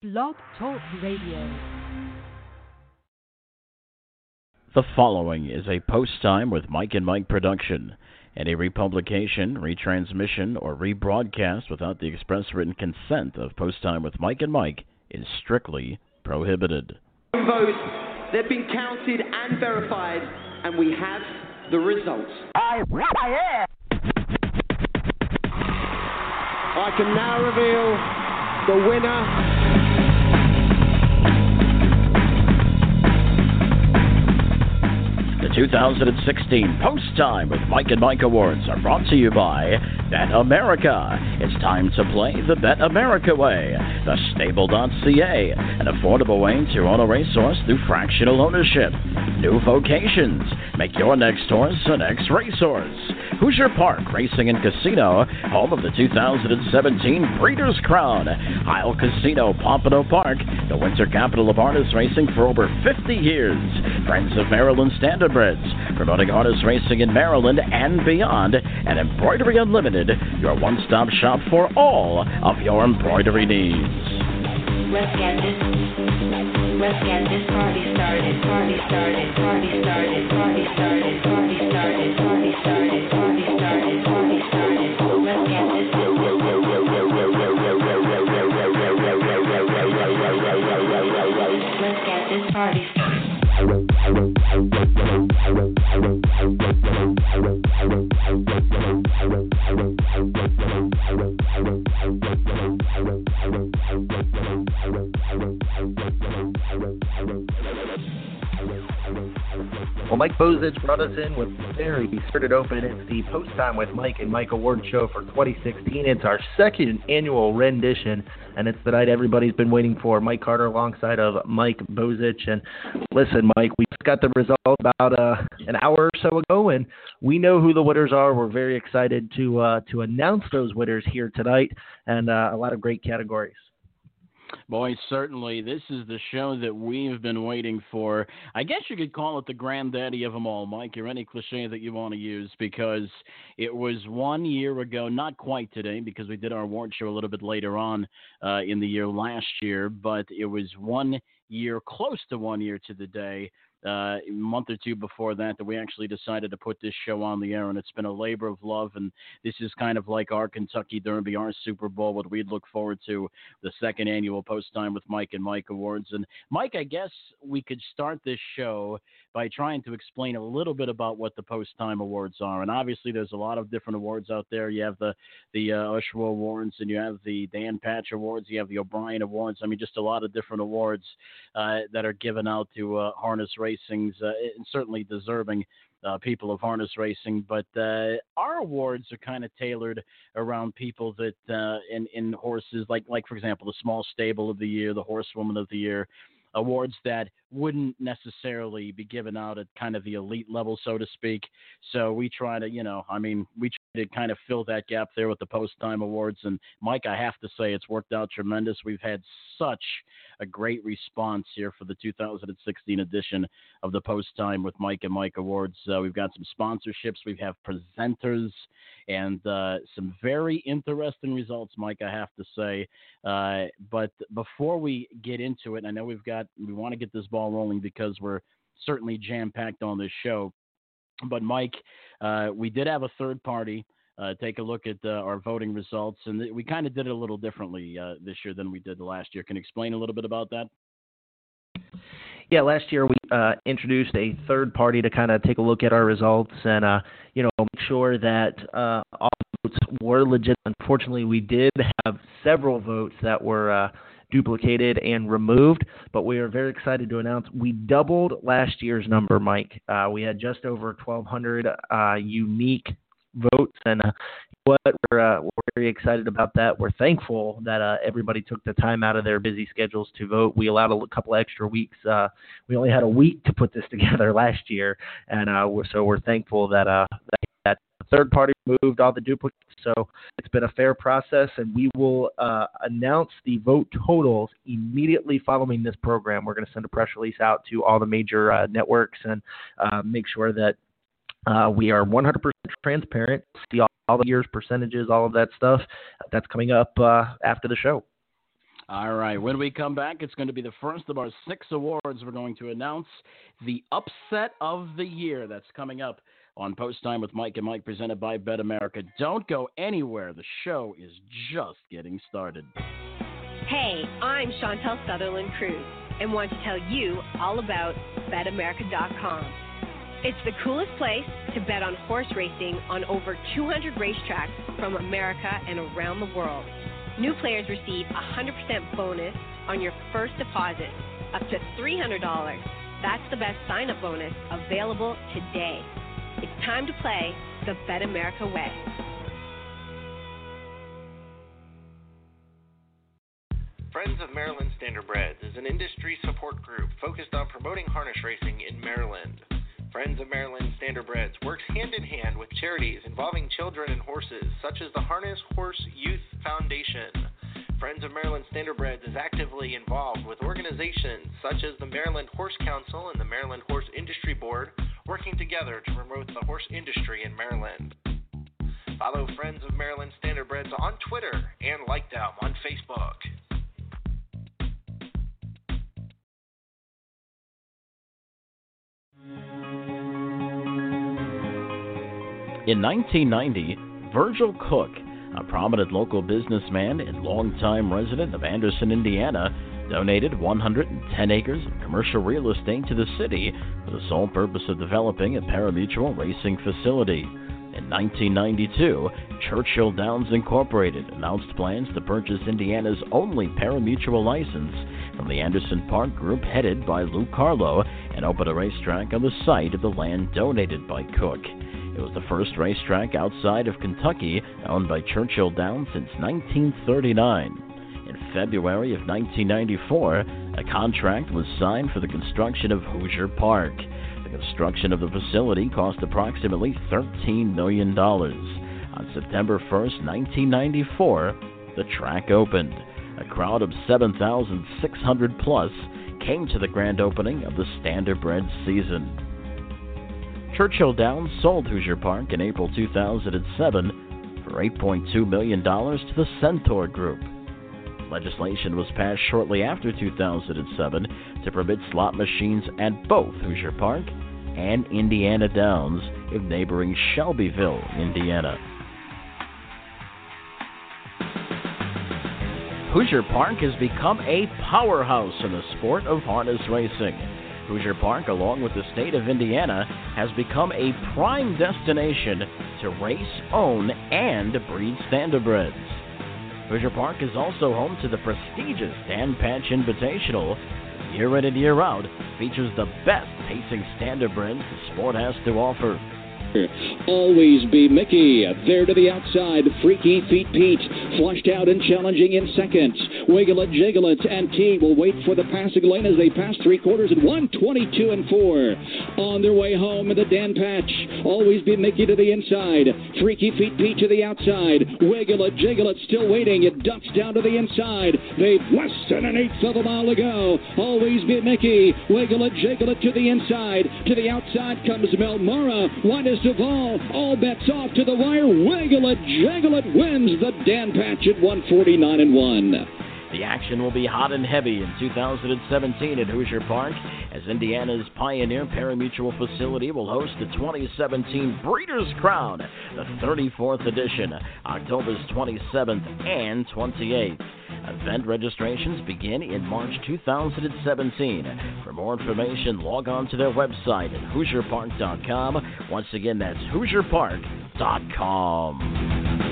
Blog Talk Radio. The following is a post time with Mike and Mike production. Any republication, retransmission, or rebroadcast without the express written consent of Post Time with Mike and Mike is strictly prohibited. Votes, they've been counted and verified, and we have the results. I, I I can now reveal the winner 2016 Post Time with Mike and Mike Awards are brought to you by Bet America. It's time to play the Bet America way. The Stable.ca, an affordable way to own a racehorse through fractional ownership. New vocations. Make your next horse an ex racehorse. Hoosier Park Racing and Casino, home of the 2017 Breeders' Crown. Isle Casino, Pompano Park, the winter capital of harness racing for over 50 years. Friends of Maryland Standardbreds, promoting harness racing in Maryland and beyond. And Embroidery Unlimited, your one stop shop for all of your embroidery needs. Let's get. Let's get this party started. Party started. Party started. Party started. Party started. Party started. Party started. Party started. Let's get this. Started. Well, Mike Bozich brought us in with very started open. It's the Post Time with Mike and Mike Award Show for 2016. It's our second annual rendition, and it's the night everybody's been waiting for. Mike Carter alongside of Mike Bozich. And listen, Mike, we just got the result about uh, an hour or so ago, and we know who the winners are. We're very excited to uh, to announce those winners here tonight, and uh, a lot of great categories. Boy, certainly, this is the show that we've been waiting for. I guess you could call it the granddaddy of them all, Mike, or any cliche that you want to use, because it was one year ago, not quite today, because we did our award show a little bit later on uh, in the year last year, but it was one year, close to one year to the day, uh, a month or two before that, that we actually decided to put this show on the air, and it's been a labor of love. And this is kind of like our Kentucky Derby, our Super Bowl, what we'd look forward to the second annual Post Time with Mike and Mike Awards. And Mike, I guess we could start this show by trying to explain a little bit about what the Post Time Awards are. And obviously, there's a lot of different awards out there. You have the the uh, Ushwa Awards, and you have the Dan Patch Awards, you have the O'Brien Awards. I mean, just a lot of different awards uh, that are given out to uh, harness racing's, uh, and certainly deserving uh, people of harness racing. But uh, our awards are kind of tailored around people that uh, in in horses, like like for example, the Small Stable of the Year, the Horsewoman of the Year, awards that wouldn't necessarily be given out at kind of the elite level, so to speak. So we try to, you know, I mean, we try to kind of fill that gap there with the post time awards. And Mike, I have to say, it's worked out tremendous. We've had such a great response here for the 2016 edition of the Post Time with Mike and Mike Awards. Uh, we've got some sponsorships, we have presenters, and uh, some very interesting results, Mike. I have to say. Uh, but before we get into it, I know we've got we want to get this ball rolling because we're certainly jam packed on this show. But Mike, uh, we did have a third party uh, take a look at uh, our voting results, and th- we kind of did it a little differently uh, this year than we did last year. Can you explain a little bit about that? Yeah, last year we uh, introduced a third party to kind of take a look at our results and uh, you know make sure that uh, all votes were legit. Unfortunately, we did have several votes that were duplicated and removed, but we are very excited to announce we doubled last year's number, Mike. Uh, we had just over 1,200 uh, unique votes, and uh, what we're, uh, we're very excited about that. We're thankful that uh, everybody took the time out of their busy schedules to vote. We allowed a couple extra weeks. Uh, we only had a week to put this together last year, and uh, we're, so we're thankful that uh, that third party removed all the duplicates. So it's been a fair process, and we will uh, announce the vote totals immediately following this program. We're going to send a press release out to all the major uh, networks and uh, make sure that uh, we are 100% transparent. See all, all the years, percentages, all of that stuff. That's coming up uh, after the show. All right. When we come back, it's going to be the first of our six awards. We're going to announce the upset of the year that's coming up on Post Time with Mike and Mike, presented by Bet America. Don't go anywhere. The show is just getting started. Hey, I'm Chantal Sutherland Kruse and want to tell you all about BetAmerica.com. It's the coolest place to bet on horse racing on over 200 racetracks from America and around the world. New players receive a 100% bonus on your first deposit, up to $300. That's the best sign up bonus available today. It's time to play the Bet America way. Friends of Maryland Standardbreds is an industry support group focused on promoting harness racing in Maryland. Friends of Maryland Standardbreds works hand in hand with charities involving children and horses, such as the Harness Horse Youth Foundation. Friends of Maryland Standardbreds is actively involved with organizations such as the Maryland Horse Council and the Maryland Horse Industry Board, working together to promote the horse industry in Maryland. Follow Friends of Maryland Standardbreds on Twitter and like them on Facebook. In 1990, Virgil Cook, a prominent local businessman and longtime resident of Anderson, Indiana, donated 110 acres of commercial real estate to the city for the sole purpose of developing a parimutuel racing facility. In 1992, Churchill Downs Incorporated announced plans to purchase Indiana's only parimutuel license from the Anderson Park Group headed by Lou Carlo and open a racetrack on the site of the land donated by Cook. It was the first racetrack outside of Kentucky owned by Churchill Downs since 1939. In February of 1994, a contract was signed for the construction of Hoosier Park. The construction of the facility cost approximately $13 million. On September 1, 1994, the track opened. A crowd of 7,600 plus came to the grand opening of the Standardbred season. Churchill Downs sold Hoosier Park in April 2007 for $8.2 million to the Centaur Group. Legislation was passed shortly after 2007 to permit slot machines at both Hoosier Park and Indiana Downs in neighboring Shelbyville, Indiana. Hoosier Park has become a powerhouse in the sport of harness racing. Hoosier Park, along with the state of Indiana, has become a prime destination to race, own, and breed standardbreds. Hoosier Park is also home to the prestigious Dan Patch Invitational. Year in and year out, features the best pacing standardbreds the sport has to offer. Always be Mickey. There to the outside. Freaky Feet Pete. Flushed out and challenging in seconds. Wiggle it, jiggle it, and T will wait for the passing lane as they pass three quarters at 122 and 4. On their way home in the Dan Patch. Always be Mickey to the inside. Freaky Feet Pete to the outside. Wiggle it, jiggle it, still waiting. It ducks down to the inside. They've less than an eighth of a mile to go. Always be Mickey. Wiggle it, jiggle it to the inside. To the outside comes Melmora. Widest of all. All bets off to the wire. Wiggle it, jiggle it wins the Dan Patch at 149 and 1. The action will be hot and heavy in 2017 at Hoosier Park as Indiana's Pioneer Parimutuel facility will host the 2017 Breeders' Crown, the 34th edition, October 27th and 28th. Event registrations begin in March 2017. For more information, log on to their website at HoosierPark.com. Once again, that's HoosierPark.com.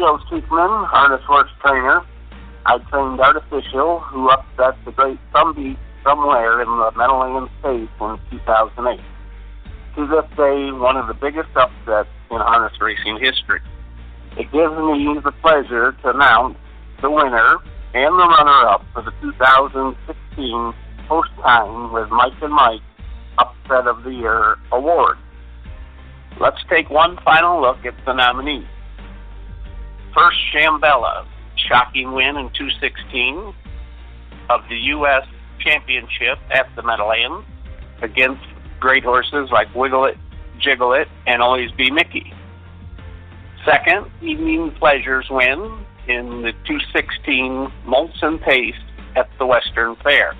Joe Seekman, harness horse trainer. I trained Art Official, who upset the great Beat somewhere in the Meadowlands Pace in 2008. To this day, one of the biggest upsets in harness racing history. It gives me the pleasure to announce the winner and the runner-up for the 2016 Post Time with Mike and Mike Upset of the Year award. Let's take one final look at the nominees. First, Shamballa, shocking win in 216 of the U.S. Championship at the Meadowlands against great horses like Wiggle It, Jiggle It, and Always Be Mickey. Second, Evening Pleasures win in the 216 Molson Pace at the Western Fair.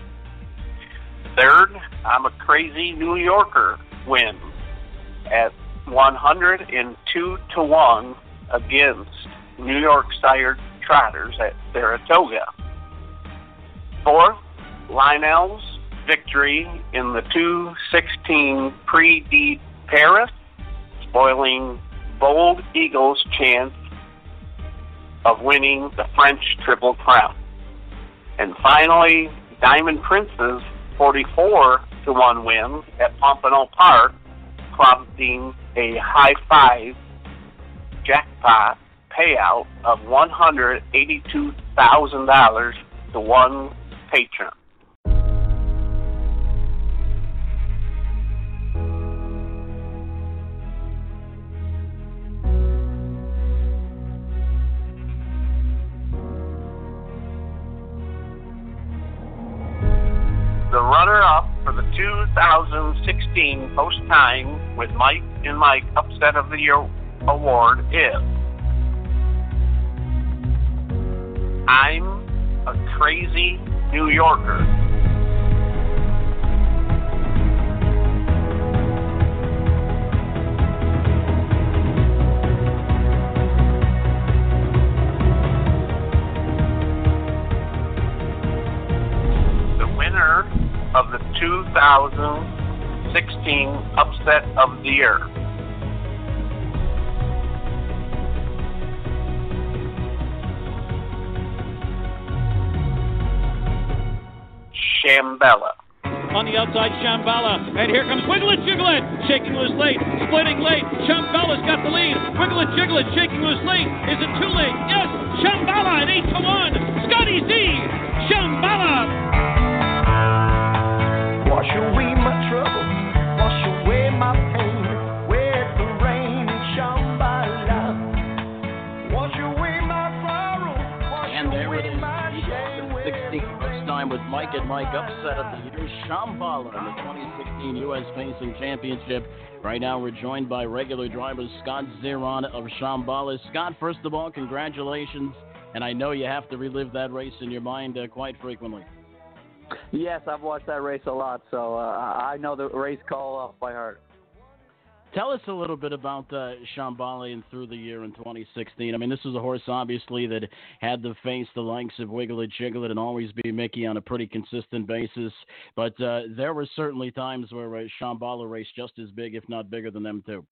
Third, I'm a Crazy New Yorker win at 102 to 1 against New York sired trotters at Saratoga. Fourth, Lionel's victory in the 216 Prix de Paris, spoiling Bold Eagle's chance of winning the French Triple Crown. And finally, Diamond Prince's 44 to 1 win at Pompano Park, prompting a high five jackpot payout of $182,000 to one patron. The runner-up for the 2016 Post Time with Mike and Mike Upset of the Year award is I'm a Crazy New Yorker. The winner of the 2016 Upset of the Year Shamballa. On the outside, Shamballa. And here comes Wiggle It Jiggle It. Shaking loose late. Splitting late. Shamballa's got the lead. Wiggle It Jiggle Shaking loose late. Is it too late? Yes. Shamballa at 8 to 1. Scotty Z. Shamballa. Wash away with Mike upset of the year. Shamballa in the 2016 U.S. Pacing Championship. Right now, we're joined by regular driver Scott Zeron of Shamballa. Scott, first of all, congratulations. And I know you have to relive that race in your mind uh, quite frequently. Yes, I've watched that race a lot, so uh, I know the race call off by heart. Tell us a little bit about uh, Shamballa and through the year in 2016. I mean, this was a horse, obviously, that had to face the likes of Wiggle It, Jiggle It, and always be Mickey on a pretty consistent basis. But uh, there were certainly times where uh, raced just as big, if not bigger than them, too.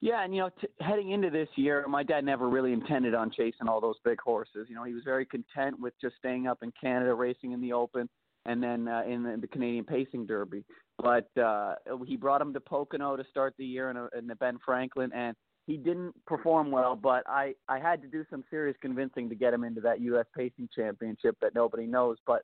Yeah, and you know, t- heading into this year, my dad never really intended on chasing all those big horses. You know, he was very content with just staying up in Canada, racing in the Open, and then uh, in the, the Canadian Pacing Derby. But uh, he brought him to Pocono to start the year in, a, in the Ben Franklin, and he didn't perform well. But I I had to do some serious convincing to get him into that U.S. Pacing Championship that nobody knows. But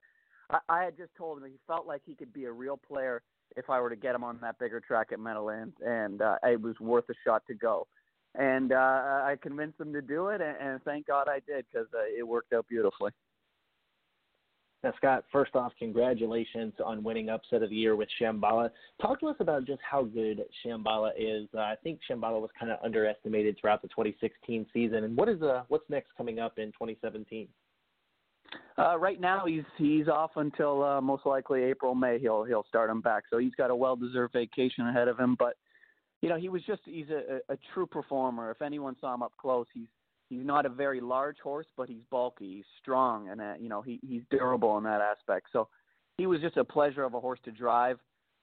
I, I had just told him that he felt like he could be a real player if I were to get him on that bigger track at Meadowlands, and uh, it was worth a shot to go. And uh, I convinced him to do it, and, and thank God I did because uh, it worked out beautifully. Now, Scott, first off, congratulations on winning Upset of the Year with Shamballa. Talk to us about just how good Shamballa is. Uh, I think Shamballa was kind of underestimated throughout the 2016 season. And what is uh, what's next coming up in 2017? Uh, right now, he's he's off until uh, most likely April, May. He'll he'll start him back. So he's got a well-deserved vacation ahead of him. But you know, he was just he's a, a true performer. If anyone saw him up close, he's he's not a very large horse, but he's bulky, he's strong, and uh, you know he he's durable in that aspect. So he was just a pleasure of a horse to drive.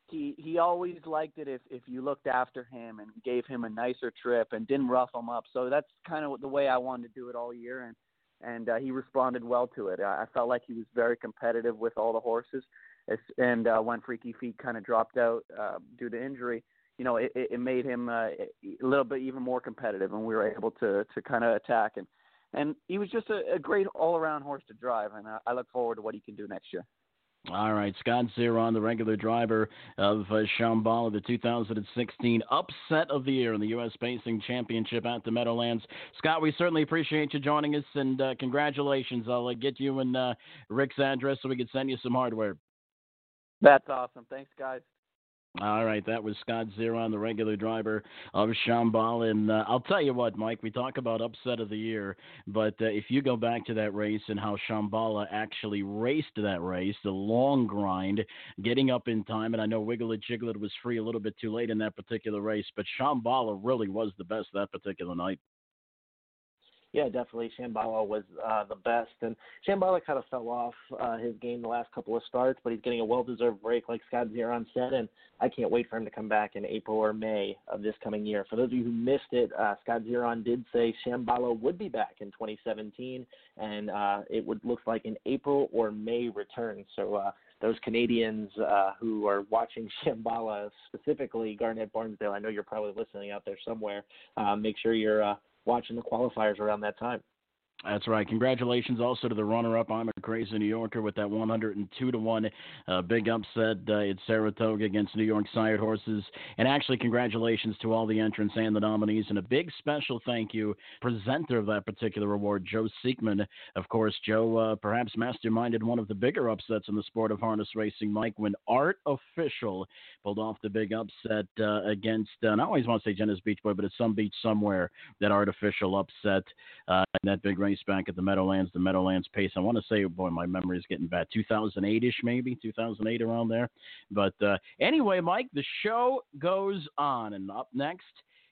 He he always liked it if if you looked after him and gave him a nicer trip and didn't rough him up. So that's kind of the way I wanted to do it all year. And and uh, he responded well to it. I, I felt like he was very competitive with all the horses, and uh, when Freaky Feet kind of dropped out uh, due to injury, you know, it, it made him uh, a little bit even more competitive, and we were able to to kind of attack and and he was just a, a great all around horse to drive, and I, I look forward to what he can do next year. All right, Scott Zeron, the regular driver of uh, Shamballa, the 2016 upset of the year in the U.S. Pacing Championship at the Meadowlands. Scott, we certainly appreciate you joining us, and uh, congratulations. I'll uh, get you and uh, Rick's address so we can send you some hardware. That's awesome. Thanks, guys. All right, that was Scott Zeron, the regular driver of Shamballa. And uh, I'll tell you what, Mike, we talk about upset of the year, but uh, if you go back to that race and how Shamballa actually raced that race, the long grind, getting up in time, and I know Wiggle It was free a little bit too late in that particular race, but Shamballa really was the best that particular night yeah, definitely Shamballa was uh, the best, and Shamballa kind of fell off uh, his game the last couple of starts, but he's getting a well-deserved break, like Scott Zeron said, and I can't wait for him to come back in April or May of this coming year. For those of you who missed it, uh, Scott Zeron did say Shamballa would be back in 2017, and uh, it would look like an April or May return. So uh, those Canadians uh, who are watching Shamballa, specifically Garnet Barnsdale, I know you're probably listening out there somewhere. Uh, make sure you're uh, watching the qualifiers around that time. That's right. Congratulations also to the runner-up. I'm a crazy New Yorker with that 102 to one uh, big upset uh, at Saratoga against New York sired horses. And actually, congratulations to all the entrants and the nominees, and a big special thank you presenter of that particular award, Joe Seekman. Of course, Joe uh, perhaps masterminded one of the bigger upsets in the sport of harness racing, Mike, when Art Official pulled off the big upset uh, against. Uh, and I always want to say Genesis Beach Boy, but it's some beach somewhere that Art Official upset in that big race back at the Meadowlands, the Meadowlands pace. I want to say, boy, my memory is getting bad. 2008 ish, maybe 2008 around there. But uh, anyway, Mike, the show goes on, and up next,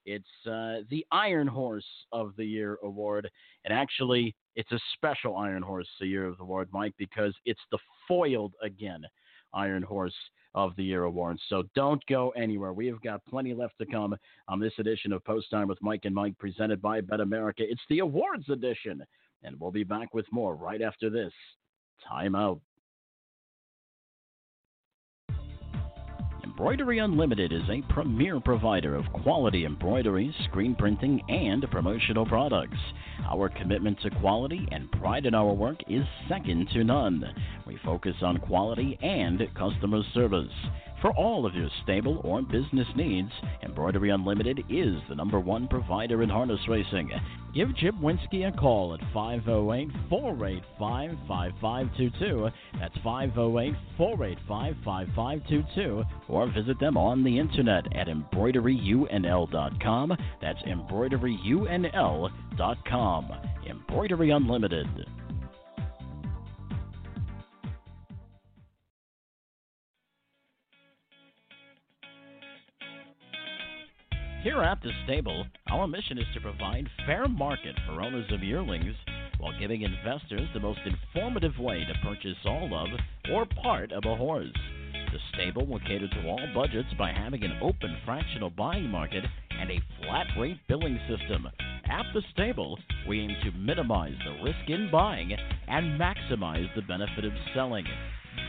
it's uh, the Iron Horse of the Year award, and actually, it's a special Iron Horse the Year of the award, Mike, because it's the foiled again Iron Horse of the Year Awards. So don't go anywhere. We have got plenty left to come on this edition of Post Time with Mike and Mike presented by Bet America. It's the awards edition, and we'll be back with more right after this. Time out. Embroidery Unlimited is a premier provider of quality embroidery, screen printing, and promotional products. Our commitment to quality and pride in our work is second to none. We focus on quality and customer service. For all of your stable or business needs, Embroidery Unlimited is the number one provider in harness racing. Give Jim Winsky a call at 508 485 5522. That's 508 485 5522. Or visit them on the internet at embroideryunl.com. That's embroideryunl.com. Embroidery Unlimited. Here at the stable, our mission is to provide fair market for owners of yearlings while giving investors the most informative way to purchase all of or part of a horse. The stable will cater to all budgets by having an open fractional buying market and a flat rate billing system. At the stable, we aim to minimize the risk in buying and maximize the benefit of selling.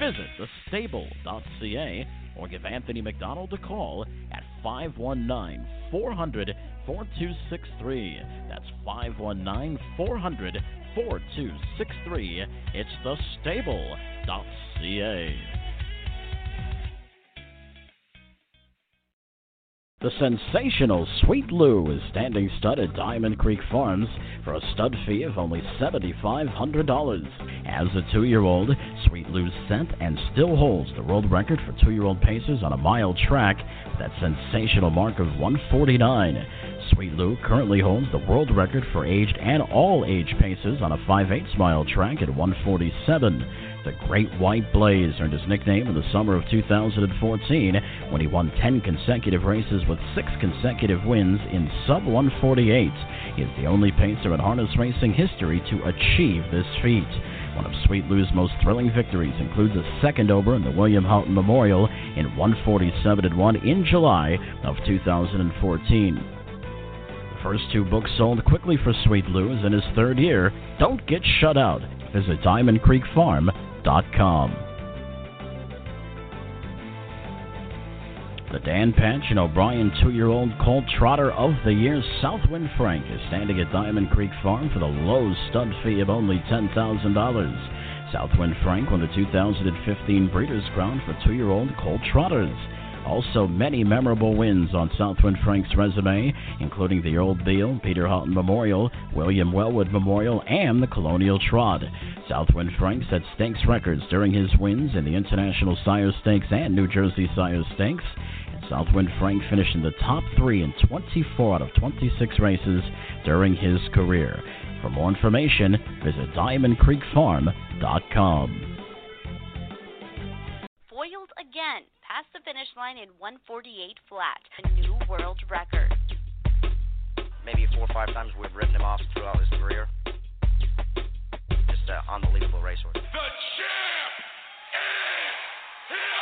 Visit thestable.ca or give Anthony McDonald a call at 519 400 4263. That's 519 400 4263. It's thestable.ca. The sensational Sweet Lou is standing stud at Diamond Creek Farms for a stud fee of only $7,500. As a two year old, Sweet Lou set and still holds the world record for two year old paces on a mile track that sensational mark of 149. Sweet Lou currently holds the world record for aged and all age paces on a 5 8 mile track at 147. The Great White Blaze earned his nickname in the summer of 2014 when he won 10 consecutive races with 6 consecutive wins in sub 148. He is the only pacer in harness racing history to achieve this feat. One of Sweet Lou's most thrilling victories includes a second over in the William Haughton Memorial in 147 1 in July of 2014 The First two books sold quickly for Sweet Lou's in his third year. Don't get shut out. Visit DiamondCreekFarm.com. The Dan Patch and O'Brien two year old Colt Trotter of the Year, Southwind Frank, is standing at Diamond Creek Farm for the low stud fee of only $10,000. Southwind Frank won the 2015 Breeders' Crown for two year old Colt Trotters. Also, many memorable wins on Southwind Frank's resume, including the Old Beale, Peter Haughton Memorial, William Wellwood Memorial, and the Colonial Trot. Southwind Frank set stakes records during his wins in the International Sire Stakes and New Jersey Sire Stakes. Southwind Frank finished in the top three in 24 out of 26 races during his career. For more information, visit DiamondCreekFarm.com. Foiled again, past the finish line in 148 flat, a new world record. Maybe four or five times we've written him off throughout his career. Just an unbelievable racehorse. The champ is here!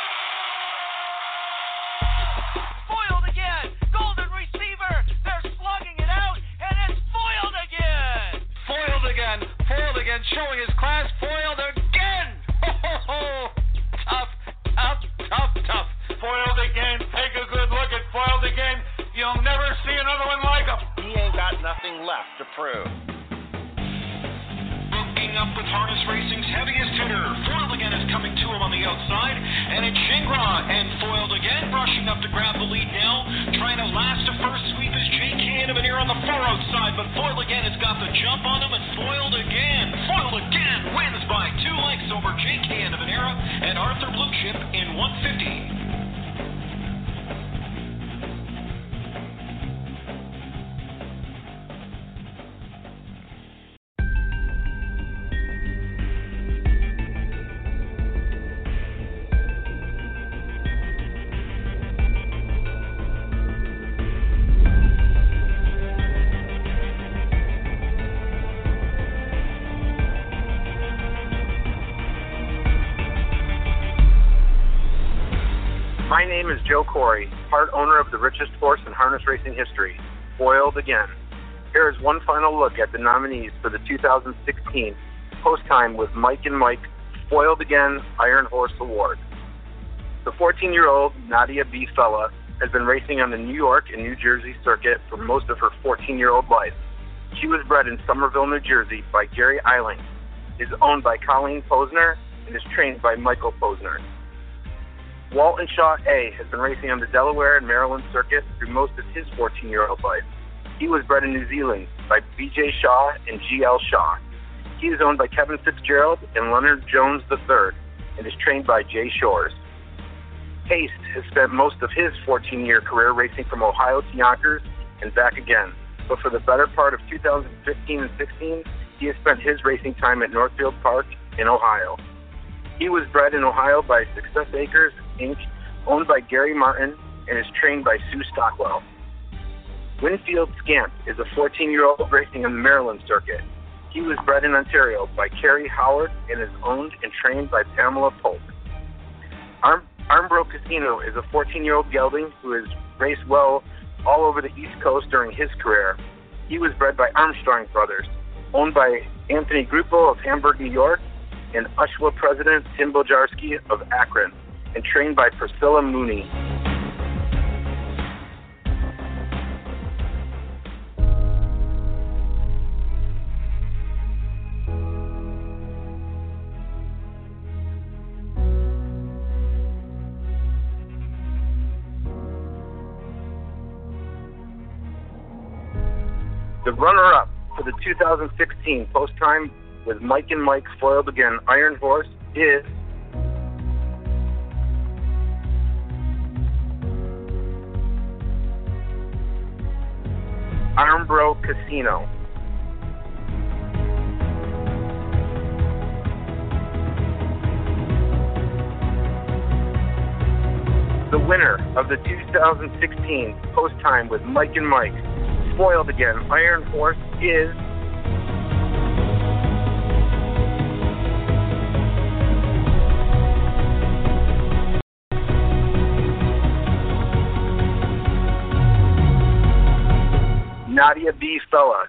Foiled again! Golden receiver! They're slugging it out, and it's foiled again! Foiled again, foiled again, showing his class, foiled Foiled again. Take a good look at foiled again. You'll never see another one like him. He ain't got nothing left to prove. Booking up with harness racing's heaviest hitter. Foiled again is coming to him on the outside, and it's Shingra. And foiled again, brushing up to grab the lead now. Trying to last a first sweep is Jake Hanneman here on the far outside, but foiled again has got the jump on him, and foiled again. Foiled again wins by two lengths over era and Arthur Blue Chip in 150. Joe Corey, part owner of the richest horse in harness racing history, Foiled Again. Here is one final look at the nominees for the 2016 Post Time with Mike and Mike Foiled Again Iron Horse Award. The 14 year old Nadia B. Fella has been racing on the New York and New Jersey circuit for most of her 14 year old life. She was bred in Somerville, New Jersey by Gary Eiling, is owned by Colleen Posner, and is trained by Michael Posner. Walton Shaw A has been racing on the Delaware and Maryland circuit through most of his 14 year old life. He was bred in New Zealand by BJ Shaw and GL Shaw. He is owned by Kevin Fitzgerald and Leonard Jones III and is trained by Jay Shores. Haste has spent most of his 14 year career racing from Ohio to Yonkers and back again, but for the better part of 2015 and 16, he has spent his racing time at Northfield Park in Ohio. He was bred in Ohio by Success Acres, Inc., owned by Gary Martin, and is trained by Sue Stockwell. Winfield Scamp is a 14 year old racing on the Maryland circuit. He was bred in Ontario by Kerry Howard and is owned and trained by Pamela Polk. Arm- Armbro Casino is a 14 year old gelding who has raced well all over the East Coast during his career. He was bred by Armstrong Brothers, owned by Anthony Grupo of Hamburg, New York, and Ushwa president Tim Bojarski of Akron, and trained by Priscilla Mooney. The runner-up for the 2016 Post Time with Mike and Mike foiled again Iron Horse is Armbro Casino. The winner of the 2016 Post Time with Mike and Mike, spoiled again Iron Horse is Fella.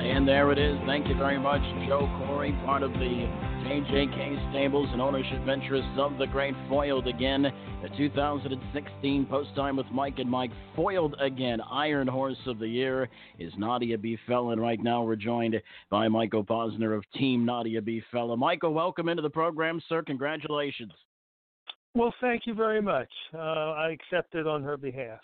And there it is. Thank you very much, Joe Corey, part of the JJK Stables and ownership interests of the Great Foiled again. The 2016 Post Time with Mike and Mike Foiled again. Iron Horse of the Year is Nadia B. Fella. And right now we're joined by Michael Posner of Team Nadia B. Fella. Michael, welcome into the program, sir. Congratulations. Well, thank you very much. Uh, I accept it on her behalf.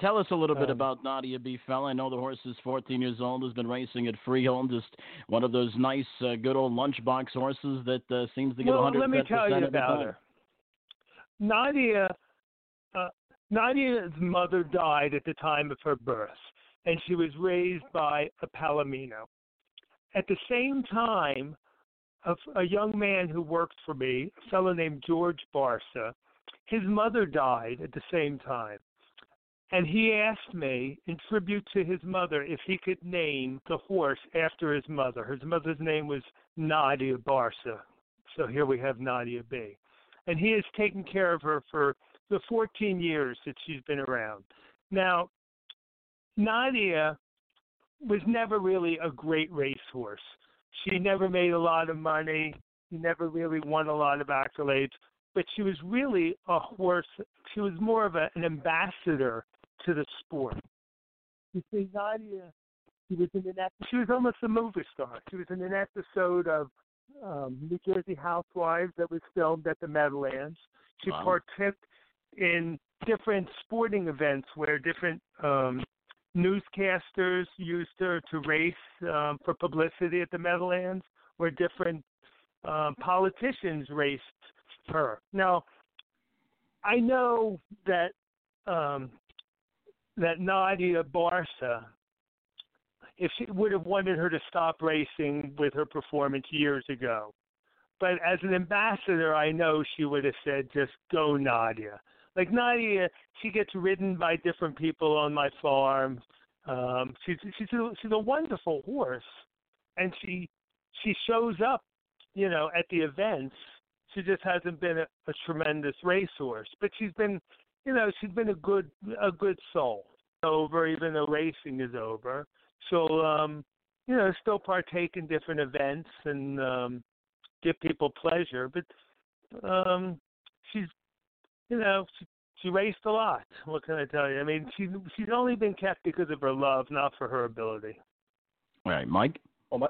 Tell us a little bit Um, about Nadia B. Fella. I know the horse is 14 years old, has been racing at Freehold, just one of those nice, uh, good old lunchbox horses that uh, seems to give well, 110% let me tell you about her. Nadia, uh, Nadia's mother died at the time of her birth, and she was raised by a Palomino. At the same time, a, a young man who worked for me, a fellow named George Barsa, his mother died at the same time. And he asked me, in tribute to his mother, if he could name the horse after his mother. His mother's name was Nadia Barsa. So here we have Nadia B. And he has taken care of her for the 14 years that she's been around. Now, Nadia was never really a great racehorse. She never made a lot of money. She never really won a lot of accolades. But she was really a horse. She was more of a, an ambassador to the sport. You see, Nadia, she was in an she was almost a movie star. She was in an episode of um, New Jersey Housewives that was filmed at the Meadowlands. She Wow. partook in different sporting events where different um, newscasters used her to race um, for publicity at the Meadowlands, where different um, politicians raced her. Now, I know that um, that Nadia Barsa, if she would have wanted her to stop racing with her performance years ago, but as an ambassador, I know she would have said, "Just go, Nadia." Like Nadia, she gets ridden by different people on my farm. Um, she's she's a, she's a wonderful horse, and she she shows up, you know, at the events. She just hasn't been a, a tremendous racehorse, but she's been, you know, she's been a good a good soul. Over, even though racing is over, she'll, um, you know, still partake in different events and um, give people pleasure. But um, she's, you know, she, she raced a lot. What can I tell you? I mean, she she's only been kept because of her love, not for her ability. All right, Mike. Well, my,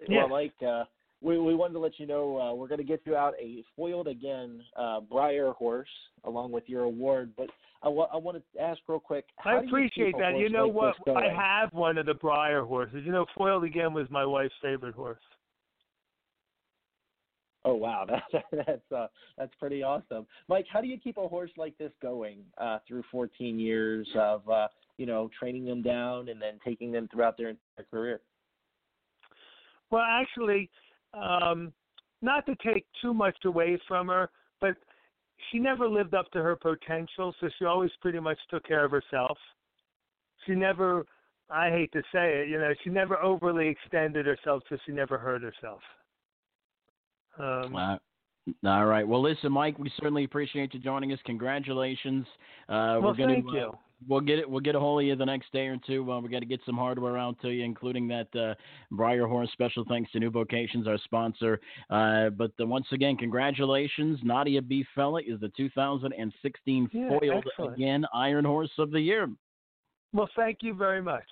Yes. well Mike, uh, we, we wanted to let you know uh, we're going to get you out a foiled again uh, Breyer horse along with your award. But I want to ask real quick. How I appreciate that. You know like what? I have one of the Breyer horses. You know, Foiled Again was my wife's favorite horse. Oh wow, that's that's uh, that's pretty awesome, Mike. How do you keep a horse like this going uh, through 14 years of uh, you know training them down and then taking them throughout their entire career? Well, actually, um, not to take too much away from her, but she never lived up to her potential, so she always pretty much took care of herself. She never, I hate to say it, you know, she never overly extended herself, so she never hurt herself. Um, Uh, all right. Well, listen, Mike, we certainly appreciate you joining us. Congratulations. Uh, well, we're gonna, thank uh, you. We'll get it. We'll get a hold of you the next day or two. Uh, we got to get some hardware out to you, including that uh, Breyer Horse. Special thanks to New Vocations, our sponsor. Uh, but uh, once again, congratulations. Nadia B. Fella is the 2016 Yeah, foiled excellent. again Iron Horse of the Year. Well, thank you very much.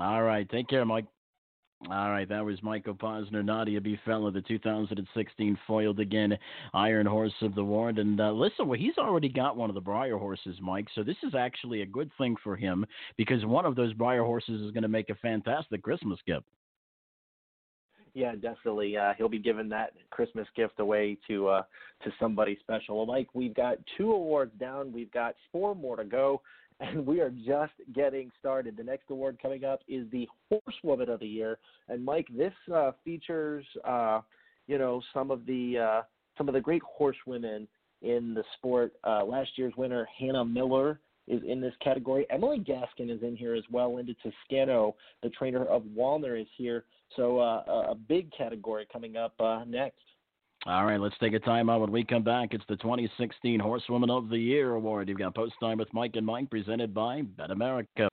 All right. Take care, Mike. All right, that was Michael Posner, Nadia B. Fella, the 2016 foiled again Iron Horse of the Ward. And uh, listen, well, he's already got one of the Breyer horses, Mike. So this is actually a good thing for him because one of those Breyer horses is going to make a fantastic Christmas gift. Yeah, definitely. Uh, he'll be giving that Christmas gift away to uh, to somebody special. Well, Mike, we've got two awards down. We've got four more to go, and we are just getting started. The next award coming up is the Horsewoman of the Year. And Mike, this uh, features uh, you know some of the uh, some of the great horsewomen in the sport. Uh, last year's winner, Hannah Miller, is in this category. Emily Gaskin is in here as well. Linda Toscano, the trainer of Walner, is here. So uh, a big category coming up uh, next. All right, let's take a time out. When we come back, it's the 2016 Horsewoman of the Year award. You've got Post Time with Mike and Mike, presented by Bet America.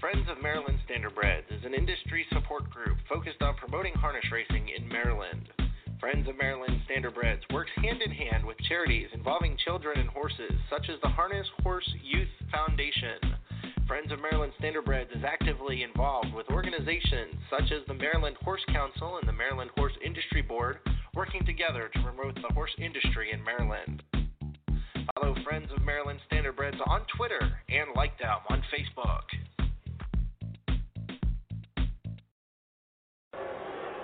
Friends of Maryland Standardbreds is an industry support group focused on promoting harness racing in Maryland. Friends of Maryland Standardbreds works hand in hand with charities involving children and horses, such as the Harness Horse Youth Foundation. Friends of Maryland Standardbreds is actively involved with organizations such as the Maryland Horse Council and the Maryland Horse Industry Board, working together to promote the horse industry in Maryland. Follow Friends of Maryland Standardbreds on Twitter and like them on Facebook.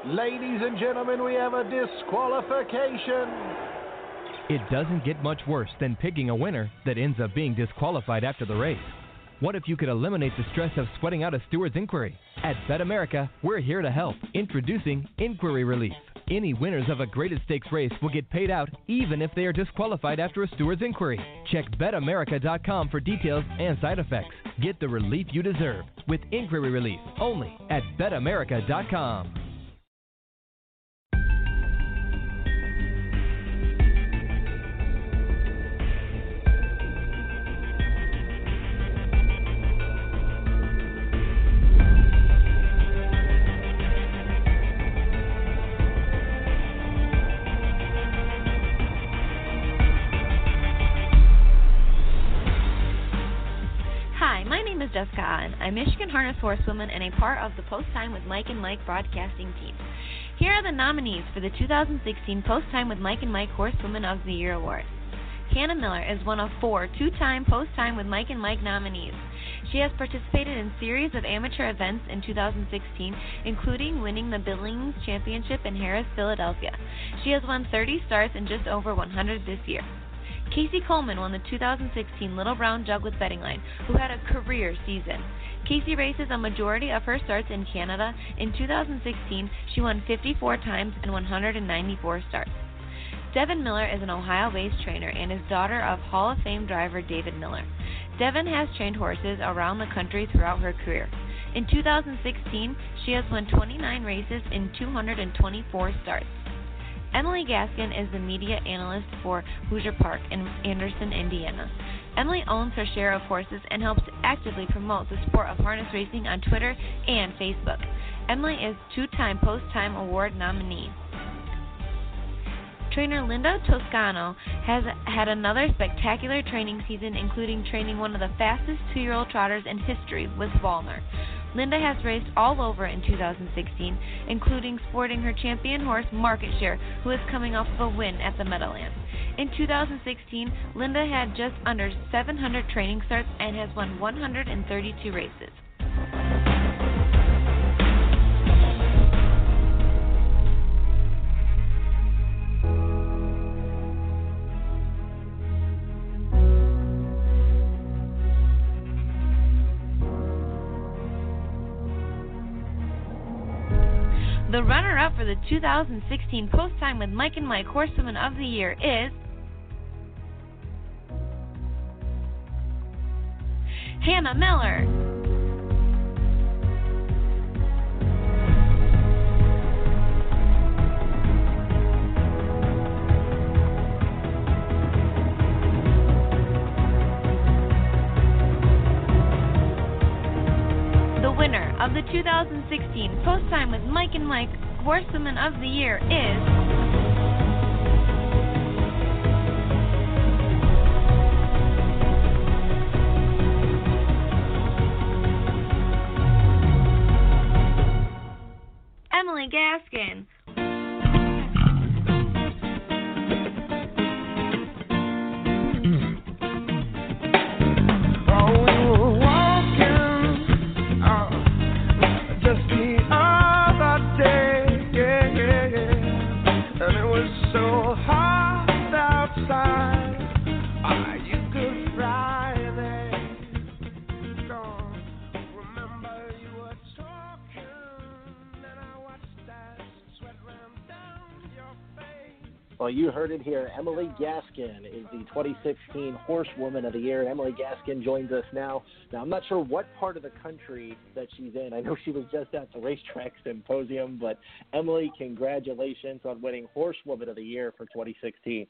Ladies and gentlemen, we have a disqualification. It doesn't get much worse than picking a winner that ends up being disqualified after the race. What if you could eliminate the stress of sweating out a steward's inquiry? At Bet America, we're here to help. Introducing Inquiry Relief. Any winners of a graded stakes race will get paid out even if they are disqualified after a steward's inquiry. Check betamerica.com for details and side effects. Get the relief you deserve with Inquiry Relief only at betamerica.com. I'm Michigan Harness Horsewoman and a part of the Post Time with Mike and Mike broadcasting team. Here are the nominees for the 2016 Post Time with Mike and Mike Horsewoman of the Year award. Hannah Miller is one of four two-time Post Time with Mike and Mike nominees. She has participated in series of amateur events in 2016, including winning the Billings Championship in Harrah's, Philadelphia. She has won 30 starts and just over 100 this year. Casie Coleman won the 2016 Little Brown Jug with Betting Line, who had a career season. Casie races a majority of her starts in Canada. In 2016, she won 54 times and 194 starts. Devin Miller is an Ohio based trainer and is daughter of Hall of Fame driver David Miller. Devin has trained horses around the country throughout her career. In 2016, she has won 29 races in 224 starts. Emily Gaskin is the media analyst for Hoosier Park in Anderson, Indiana. Emily owns her share of horses and helps actively promote the sport of harness racing on Twitter and Facebook. Emily is two-time Post Time Award nominee. Trainer Linda Toscano has had another spectacular training season, including training one of the fastest two year old trotters in history with Walner. Linda has raced all over in 2016, including sporting her champion horse Market Share, who is coming off of a win at the Meadowlands. In 2016, Linda had just under 700 training starts and has won 132 races. The runner up for the 2016 Post Time with Mike and Mike Horsewoman of the Year is Hannah Miller. Of the 2016 Post Time with Mike and Mike Horsewoman of the Year is heard it here. Emily Gaskin is the 2016 Horsewoman of the Year. Emily Gaskin joins us now. Now, I'm not sure what part of the country that she's in. I know she was just at the racetrack symposium, but Emily, congratulations on winning Horsewoman of the Year for 2016.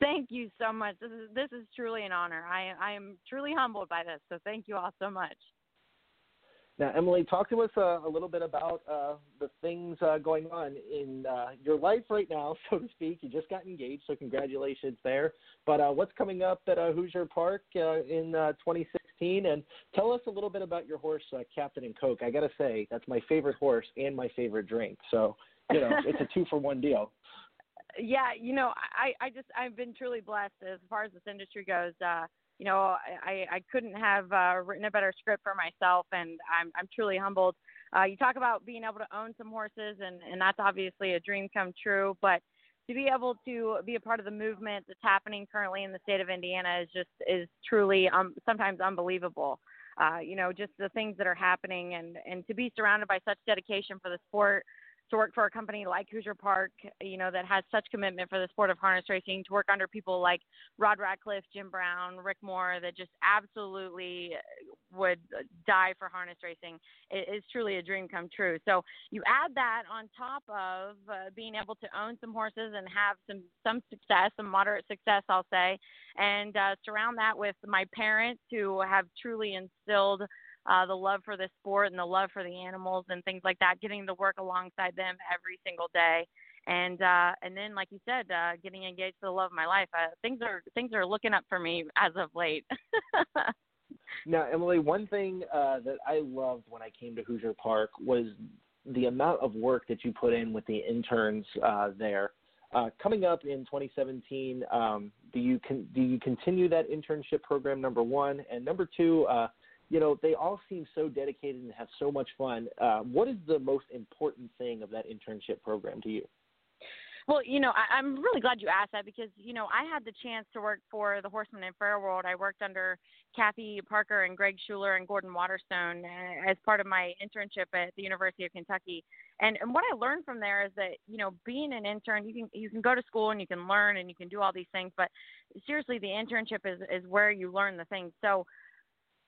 Thank you so much. This is this is truly an honor. I I am truly humbled by this. So thank you all so much. Now, Emily, talk to us uh, a little bit about uh, the things uh, going on in uh, your life right now, so to speak. You just got engaged, so congratulations there. But uh, what's coming up at uh, Hoosier Park in 2016? And tell us a little bit about your horse, Captain and Coke. I got to say, that's my favorite horse and my favorite drink. So, you know, it's a two for one deal. Yeah, you know, I, I just I've been truly blessed as far as this industry goes. You know, I, I couldn't have uh, written a better script for myself, and I'm, I'm truly humbled. Uh, you talk about being able to own some horses, and, and that's obviously a dream come true, but to be able to be a part of the movement that's happening currently in the state of Indiana is just is truly um, sometimes unbelievable. Uh, you know, just the things that are happening, and and to be surrounded by such dedication for the sport to work for a company like Hoosier Park, you know, that has such commitment for the sport of harness racing, to work under people like Rod Ratcliff, Jim Brown, Rick Moore, that just absolutely would die for harness racing, it is truly a dream come true. So you add that on top of uh, being able to own some horses and have some some success, some moderate success, I'll say, and uh, surround that with my parents who have truly instilled uh, the love for the sport and the love for the animals and things like that, getting to work alongside them every single day. And uh, and then, like you said, uh, getting engaged to the love of my life. Uh, things are things are looking up for me as of late. now, Emily, one thing uh, that I loved when I came to Hoosier Park was the amount of work that you put in with the interns uh, there. Uh, coming up in 2017, um, do you con- do you continue that internship program? Number one, and number two, uh, you know, they all seem so dedicated and have so much fun. Uh, what is the most important thing of that internship program to you? Well, you know, I, I'm really glad you asked that because, you know, I had the chance to work for the Horseman and Fair World. I worked under Kathy Parker and Greg Schuler and Gordon Waterstone uh, as part of my internship at the University of Kentucky. And and what I learned from there is that, you know, being an intern, you can you can go to school and you can learn and you can do all these things, but seriously, the internship is is where you learn the things. So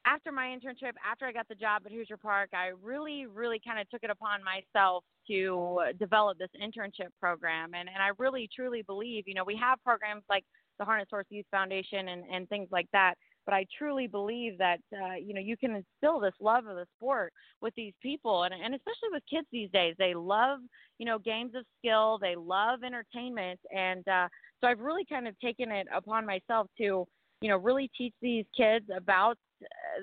after my internship, after I got the job at Hoosier Park, I really, really kind of took it upon myself to develop this internship program. And, and I really, truly believe, you know, we have programs like the Harness Horse Youth Foundation and, and things like that. But I truly believe that, uh, you know, you can instill this love of the sport with these people. And, and especially with kids these days, they love, you know, games of skill, they love entertainment. And uh, so I've really kind of taken it upon myself to, you know, really teach these kids about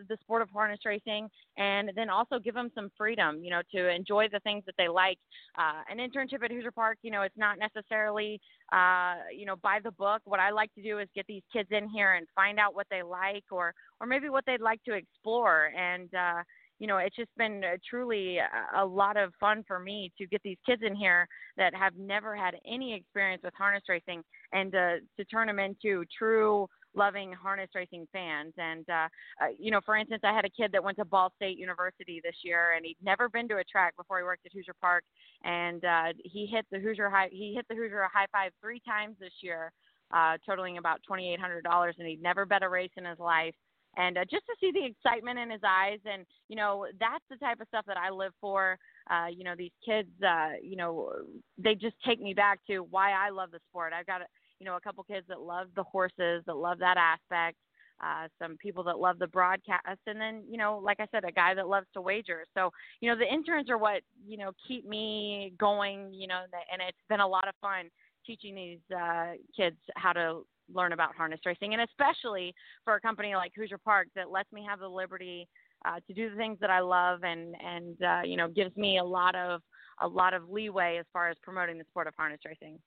the sport of harness racing and then also give them some freedom, you know, to enjoy the things that they like. Uh, an internship at Hoosier Park, you know, it's not necessarily, uh, you know, by the book. What I like to do is get these kids in here and find out what they like or, or maybe what they'd like to explore. And, uh, you know, it's just been uh, truly a, a lot of fun for me to get these kids in here that have never had any experience with harness racing and uh, to turn them into true loving harness racing fans. And, uh, uh, you know, for instance, I had a kid that went to Ball State University this year, and he'd never been to a track before he worked at Hoosier Park, and uh, he hit the Hoosier high. He hit the Hoosier high five three times this year, uh, totaling about twenty eight hundred dollars, and he'd never bet a race in his life. And uh, just to see the excitement in his eyes, and you know, that's the type of stuff that I live for. Uh, you know, these kids, uh, you know, they just take me back to why I love the sport. I've got you know, a couple kids that love the horses, that love that aspect, uh, some people that love the broadcast, and then, you know, like I said, a guy that loves to wager. So, you know, the interns are what, you know, keep me going, you know, and it's been a lot of fun teaching these uh, kids how to learn about harness racing, and especially for a company like Hoosier Park that lets me have the liberty uh, to do the things that I love, and and uh, you know gives me a lot of a lot of leeway as far as promoting the sport of harness racing.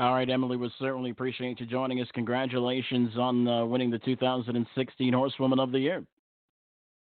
All right, Emily, we certainly appreciate you joining us. Congratulations on uh, winning the 2016 Horsewoman of the Year.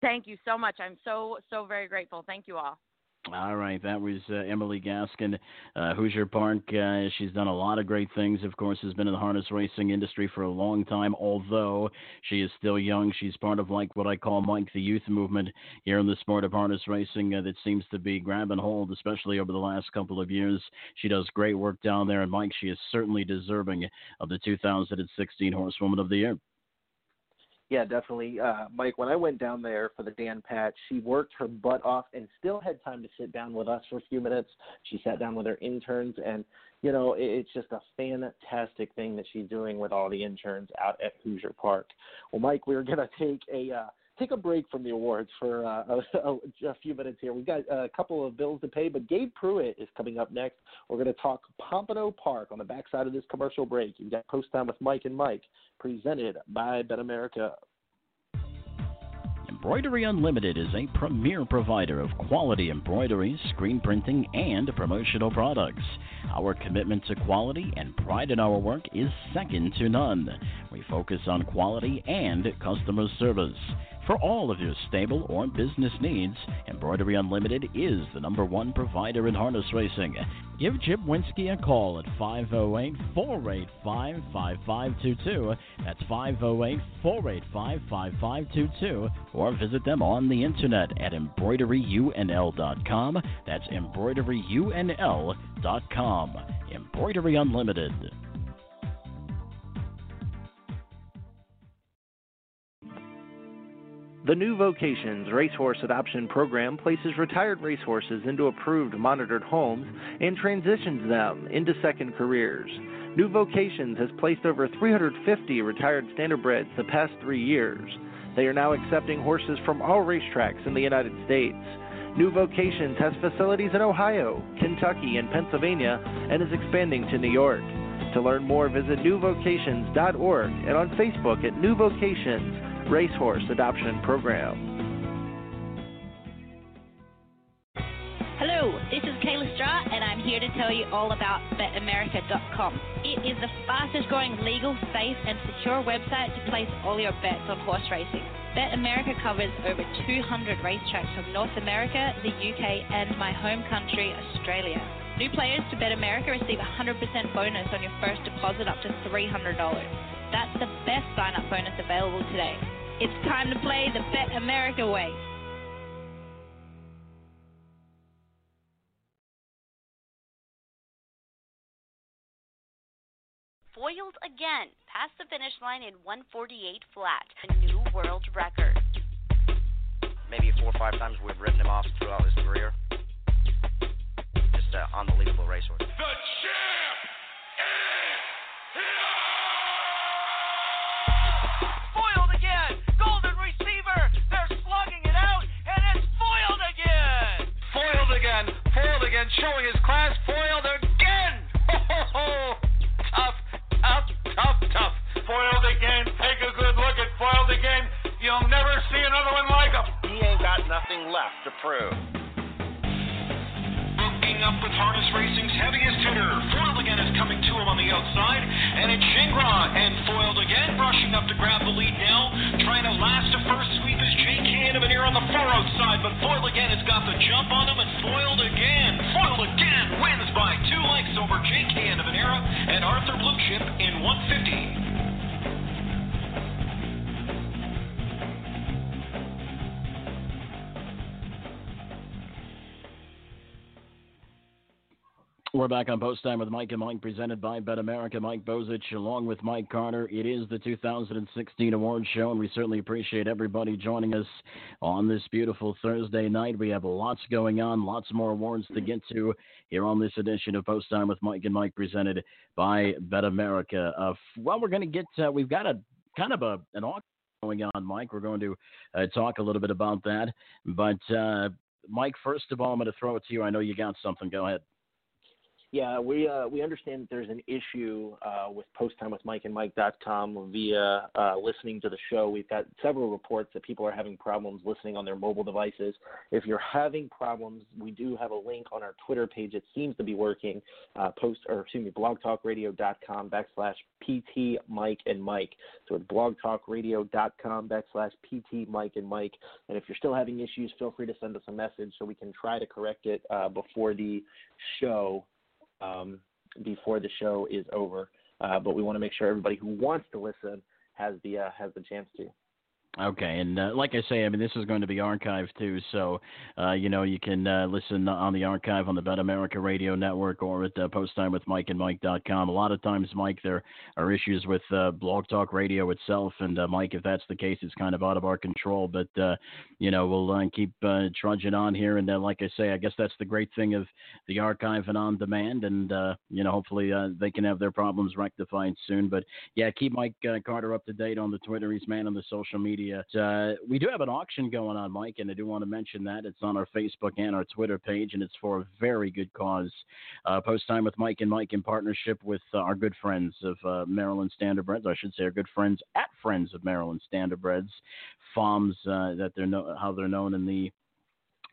Thank you so much. I'm so, so very grateful. Thank you all. All right, that was uh, Emily Gaskin, uh, Hoosier Park. Uh, she's done a lot of great things. Of course, has been in the harness racing industry for a long time. Although she is still young, she's part of like what I call Mike the youth movement here in the sport of harness racing uh, that seems to be grabbing hold, especially over the last couple of years. She does great work down there, and Mike, she is certainly deserving of the 2016 Horsewoman of the Year. Yeah, definitely. Uh, Mike, when I went down there for the Dan Patch, she worked her butt off and still had time to sit down with us for a few minutes. She sat down with her interns, and, you know, it, it's just a fantastic thing that she's doing with all the interns out at Hoosier Park. Well, Mike, we're going to take a. Uh, take a break from the awards for uh, a, a, few minutes here. We've got a couple of bills to pay, but Gabe Prewitt is coming up next. We're going to talk Pompano Park on the backside of this commercial break. You've got Post Time with Mike and Mike, presented by Bet America. Embroidery Unlimited is a premier provider of quality embroidery, screen printing, and promotional products. Our commitment to quality and pride in our work is second to none. We focus on quality and customer service. For all of your stable or business needs, Embroidery Unlimited is the number one provider in harness racing. Give Jim Winsky a call at 508 485 5522. That's 508 485 5522. Or visit them on the internet at embroideryunl.com. That's embroideryunl.com. Embroidery Unlimited. The New Vocations Racehorse Adoption Program places retired racehorses into approved monitored homes and transitions them into second careers. New Vocations has placed over 350 retired standardbreds the past three years. They are now accepting horses from all racetracks in the United States. New Vocations has facilities in Ohio, Kentucky, and Pennsylvania and is expanding to New York. To learn more, visit newvocations.org and on Facebook at New Vocations Racehorse Adoption Program. Hello, this is Kayla Straw, and I'm here to tell you all about BetAmerica.com. It is the fastest growing legal, safe, and secure website to place all your bets on horse racing. BetAmerica covers over 200 racetracks from North America, the UK, and my home country, Australia. New players to BetAmerica receive a 100% bonus on your first deposit up to $300. That's the best sign up bonus available today. It's time to play the Bet America way. Foiled again, past the finish line in 148 flat, a new world record. Maybe four or five times we've written him off throughout his career. Just an unbelievable racehorse. The champ is here! Showing his class, foiled again! Ho, ho, ho. Tough, tough, tough, tough. Foiled again. Take a good look at foiled again. You'll never see another one like him. He ain't got nothing left to prove. Booking up with harness racing's heaviest hitter. Foiled again is coming to him on the outside, and it's Shingra. And foiled again, brushing up to grab the lead now. Trying to last a first sweep is Hanneman here on the far outside, but foiled again has got the jump on him, and foiled again. Foiled again wins by two lengths over Jake Hanneman and Arthur Blue Chip in 150. We're back on Post Time with Mike and Mike, presented by Bet America. Mike Bozich, along with Mike Carter. It is the 2016 Awards Show, and we certainly appreciate everybody joining us on this beautiful Thursday night. We have lots going on, lots more awards to get to here on this edition of Post Time with Mike and Mike, presented by Bet America. Uh, well, we're going to get, uh, we've got a kind of a an auction going on, Mike. We're going to uh, talk a little bit about that. But, uh, Mike, first of all, I'm going to throw it to you. I know you got something. Go ahead. Yeah, we uh, we understand that there's an issue uh, with post time with Mike and Mike.com via uh, listening to the show. We've got several reports that people are having problems listening on their mobile devices. If you're having problems, we do have a link on our Twitter page. It seems to be working. Uh, post or excuse me, blogtalkradio.com backslash pt Mike and Mike. So it's blogtalkradio.com backslash pt Mike and Mike. And if you're still having issues, feel free to send us a message so we can try to correct it uh, before the show um, before the show is over. Uh, but we want to make sure everybody who wants to listen has the uh, has the chance to. Okay, and uh, like I say, I mean this is going to be archived too, so uh, you know you can uh, listen on the archive on the Bet America Radio Network or at uh, posttimewithmikeandmike.com. A lot of times, Mike, there are issues with uh, Blog Talk Radio itself, and uh, Mike, if that's the case, it's kind of out of our control. But uh, you know we'll keep trudging on here, and like I say, I guess that's the great thing of the archive and on demand, and you know hopefully they can have their problems rectified soon. But yeah, keep Mike Carter up to date on the Twitter. He's man on the social media. Uh, we do have an auction going on, Mike, and I do want to mention that it's on our Facebook and our Twitter page, and it's for a very good cause. Uh, post time with Mike and Mike in partnership with uh, our good friends of uh, Maryland Standardbreds. I should say our good friends at Friends of Maryland Standardbreds, FOMs uh, that they're no- how they're known in the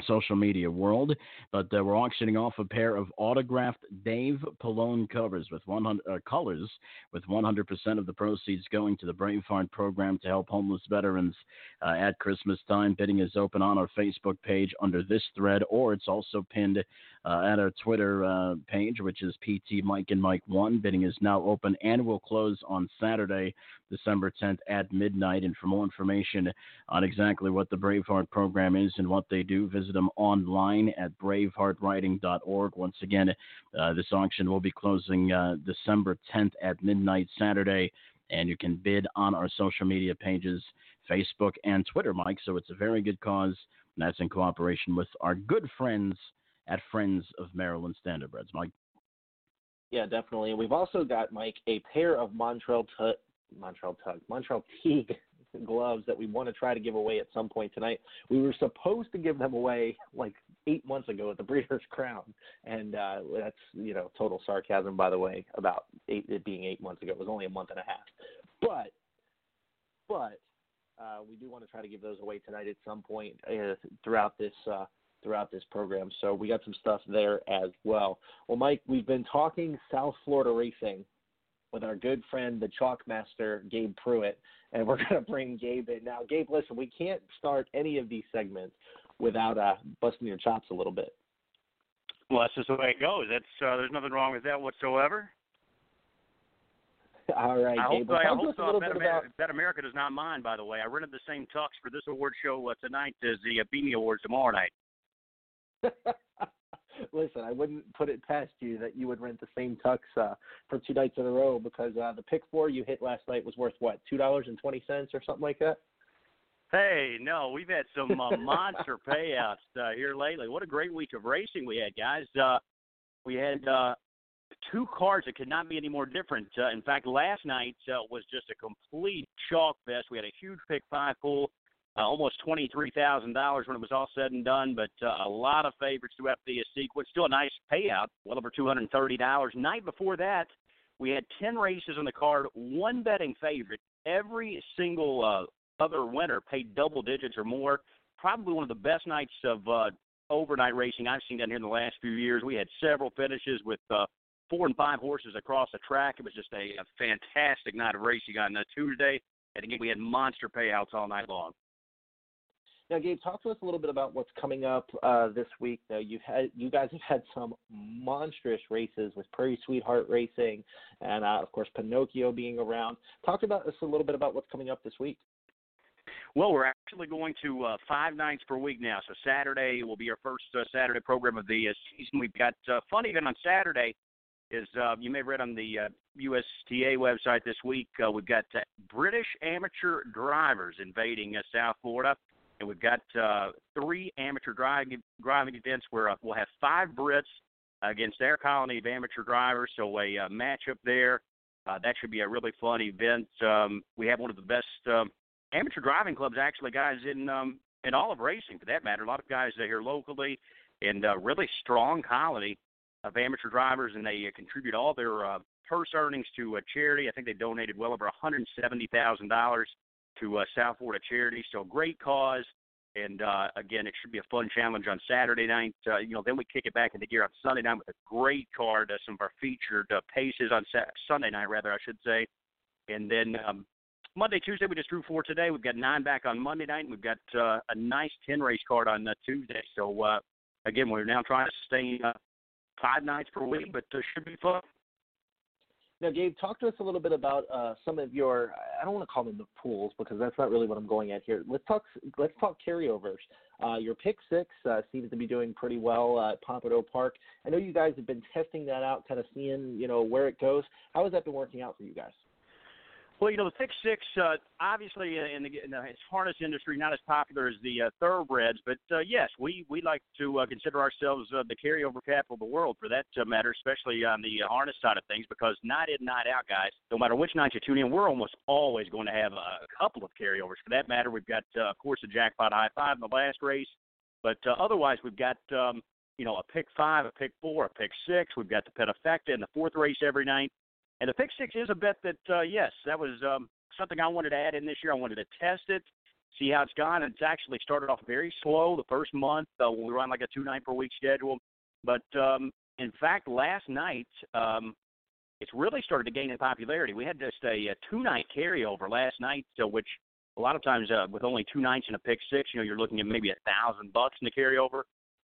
social media world. But uh, we're auctioning off a pair of autographed Dave Palone covers with 100 uh, colors, with 100% of the proceeds going to the Brain Braveheart program to help homeless veterans uh, at Christmas time. Bidding is open on our Facebook page under this thread, or it's also pinned uh, at our Twitter uh, page, which is PT Mike and Mike One. Bidding is now open and will close on Saturday, December 10th at midnight. And for more information on exactly what the Braveheart program is and what they do, visit them online at braveheartwriting.org. Once again, uh, this auction will be closing uh, December 10th at midnight Saturday, and you can bid on our social media pages, Facebook and Twitter, Mike. So it's a very good cause, and that's in cooperation with our good friends at Friends of Maryland Standardbreds, Mike. Yeah, definitely. And we've also got Mike a pair of Montreal tu- Montreal Tug Montrell Teague gloves that we want to try to give away at some point tonight. We were supposed to give them away like eight months ago at the Breeders' Crown, and uh, that's you know total sarcasm by the way about eight, it being eight months ago. It was only a month and a half, but but uh, we do want to try to give those away tonight at some point uh, throughout this uh, throughout this program. So we got some stuff there as well. Well, Mike, we've been talking South Florida racing with our good friend, the chalk master, Gabe Prewitt, and we're going to bring Gabe in now. Gabe, listen, we can't start any of these segments without uh, busting your chops a little bit. Well, that's just the way it goes. That's uh, there's nothing wrong with that whatsoever. All right, I Gabe. hope, I hope uh, Bet, America, about Bet America does not mind, by the way. I rented the same tux for this award show uh, tonight as the uh, Beanie Awards tomorrow night. Listen, I wouldn't put it past you that you would rent the same tux uh, for two nights in a row because uh, the pick four you hit last night was worth what two dollars and twenty cents or something like that. Hey, no, we've had some uh, monster payouts uh, here lately. What a great week of racing we had, guys. Uh, we had uh, two cars that could not be any more different. Uh, in fact, last night uh, was just a complete chalk fest. We had a huge pick five pool, uh, almost twenty three thousand dollars when it was all said and done. But uh, a lot of favorites throughout the sequence. Still a nice payout, well over two hundred and thirty dollars. Night before that, we had ten races on the card, one betting favorite. Every single uh, other winner paid double digits or more. Probably one of the best nights of uh, overnight racing I've seen down here in the last few years. We had several finishes with uh, four and five horses across the track. It was just a, a fantastic night of racing on uh, Tuesday. And again, we had monster payouts all night long. Now, Gabe, talk to us a little bit about what's coming up uh, this week. Now, you've had you guys have had some monstrous races with Prairie Sweetheart Racing, and uh, of course Pinocchio being around. Talk about us a little bit about what's coming up this week. Well, we're actually going to uh, five nights per week now. So Saturday will be our first uh, Saturday program of the uh, season. We've got uh, fun even on Saturday. Is uh, you may have read on the uh, USTA website this week. Uh, we've got uh, British amateur drivers invading uh, South Florida, and we've got uh, three amateur driving driving events where uh, we'll have five Brits against their colony of amateur drivers. So a uh, matchup there. Uh, that should be a really fun event. Um, we have one of the best um, amateur driving clubs, actually, guys in um, in all of racing for that matter. A lot of guys here locally, and uh, really strong colony of amateur drivers, and they uh, contribute all their uh, purse earnings to a charity. I think they donated well over $170,000 to uh, South Florida Charity. So great cause. And uh, again, it should be a fun challenge on Saturday night. Uh, you know, then we kick it back into gear on Sunday night with a great card, uh, some of our featured uh, paces on sa- Sunday night, rather I should say. And then um, Monday, Tuesday, we just drew four today. We've got nine back on Monday night, and we've got uh, a nice ten race card on uh, Tuesday. So uh, again, we're now trying to sustain uh, five nights per week, but uh, should be fun. Now, Gabe, talk to us a little bit about uh, some of your. I don't want to call them the pools because that's not really what I'm going at here. Let's talk. Let's talk carryovers. Uh, your pick six uh, seems to be doing pretty well uh, at Pompano Park. I know you guys have been testing that out, kind of seeing you know where it goes. How has that been working out for you guys? Well, you know, the Pick Six, uh, obviously uh, in the, in the harness industry, not as popular as the uh, thoroughbreds, but uh, yes, we we like to uh, consider ourselves uh, the carryover capital of the world, for that uh, matter, especially on the uh, harness side of things, because night in, night out, guys, no matter which night you tune in, we're almost always going to have a couple of carryovers. For that matter, we've got, uh, of course, the jackpot high five in the last race, but uh, otherwise, we've got. Um, you know, a pick five, a pick four, a pick six. We've got the Pentafecta in the fourth race every night. And the pick six is a bet that, uh, yes, that was um, something I wanted to add in this year. I wanted to test it, see how it's gone. It's actually started off very slow the first month. Uh, we run like a two night per week schedule. But um, in fact, last night, um, it's really started to gain in popularity. We had just a, a two night carryover last night, so which a lot of times uh, with only two nights in a pick six, you know, you're looking at maybe a thousand bucks in the carryover.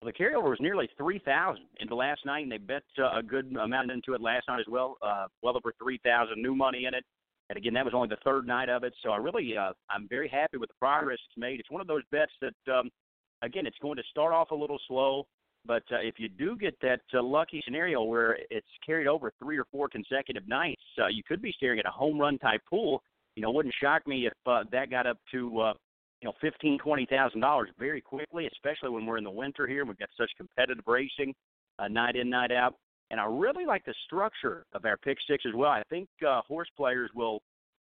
Well, the carryover was nearly three thousand into last night, and they bet uh, a good amount into it last night as well. Uh, well over three thousand new money in it. And again, that was only the third night of it, so I really, uh, I'm very happy with the progress it's made. It's one of those bets that, um, again, it's going to start off a little slow, but uh, if you do get that uh, lucky scenario where it's carried over three or four consecutive nights, uh, you could be staring at a home run type pool. You know, wouldn't shock me if uh, that got up to uh, you know fifteen twenty thousand dollars very quickly, especially when we're in the winter here we've got such competitive racing, uh, night in night out. And I really like the structure of our pick six as well. I think uh, horse players will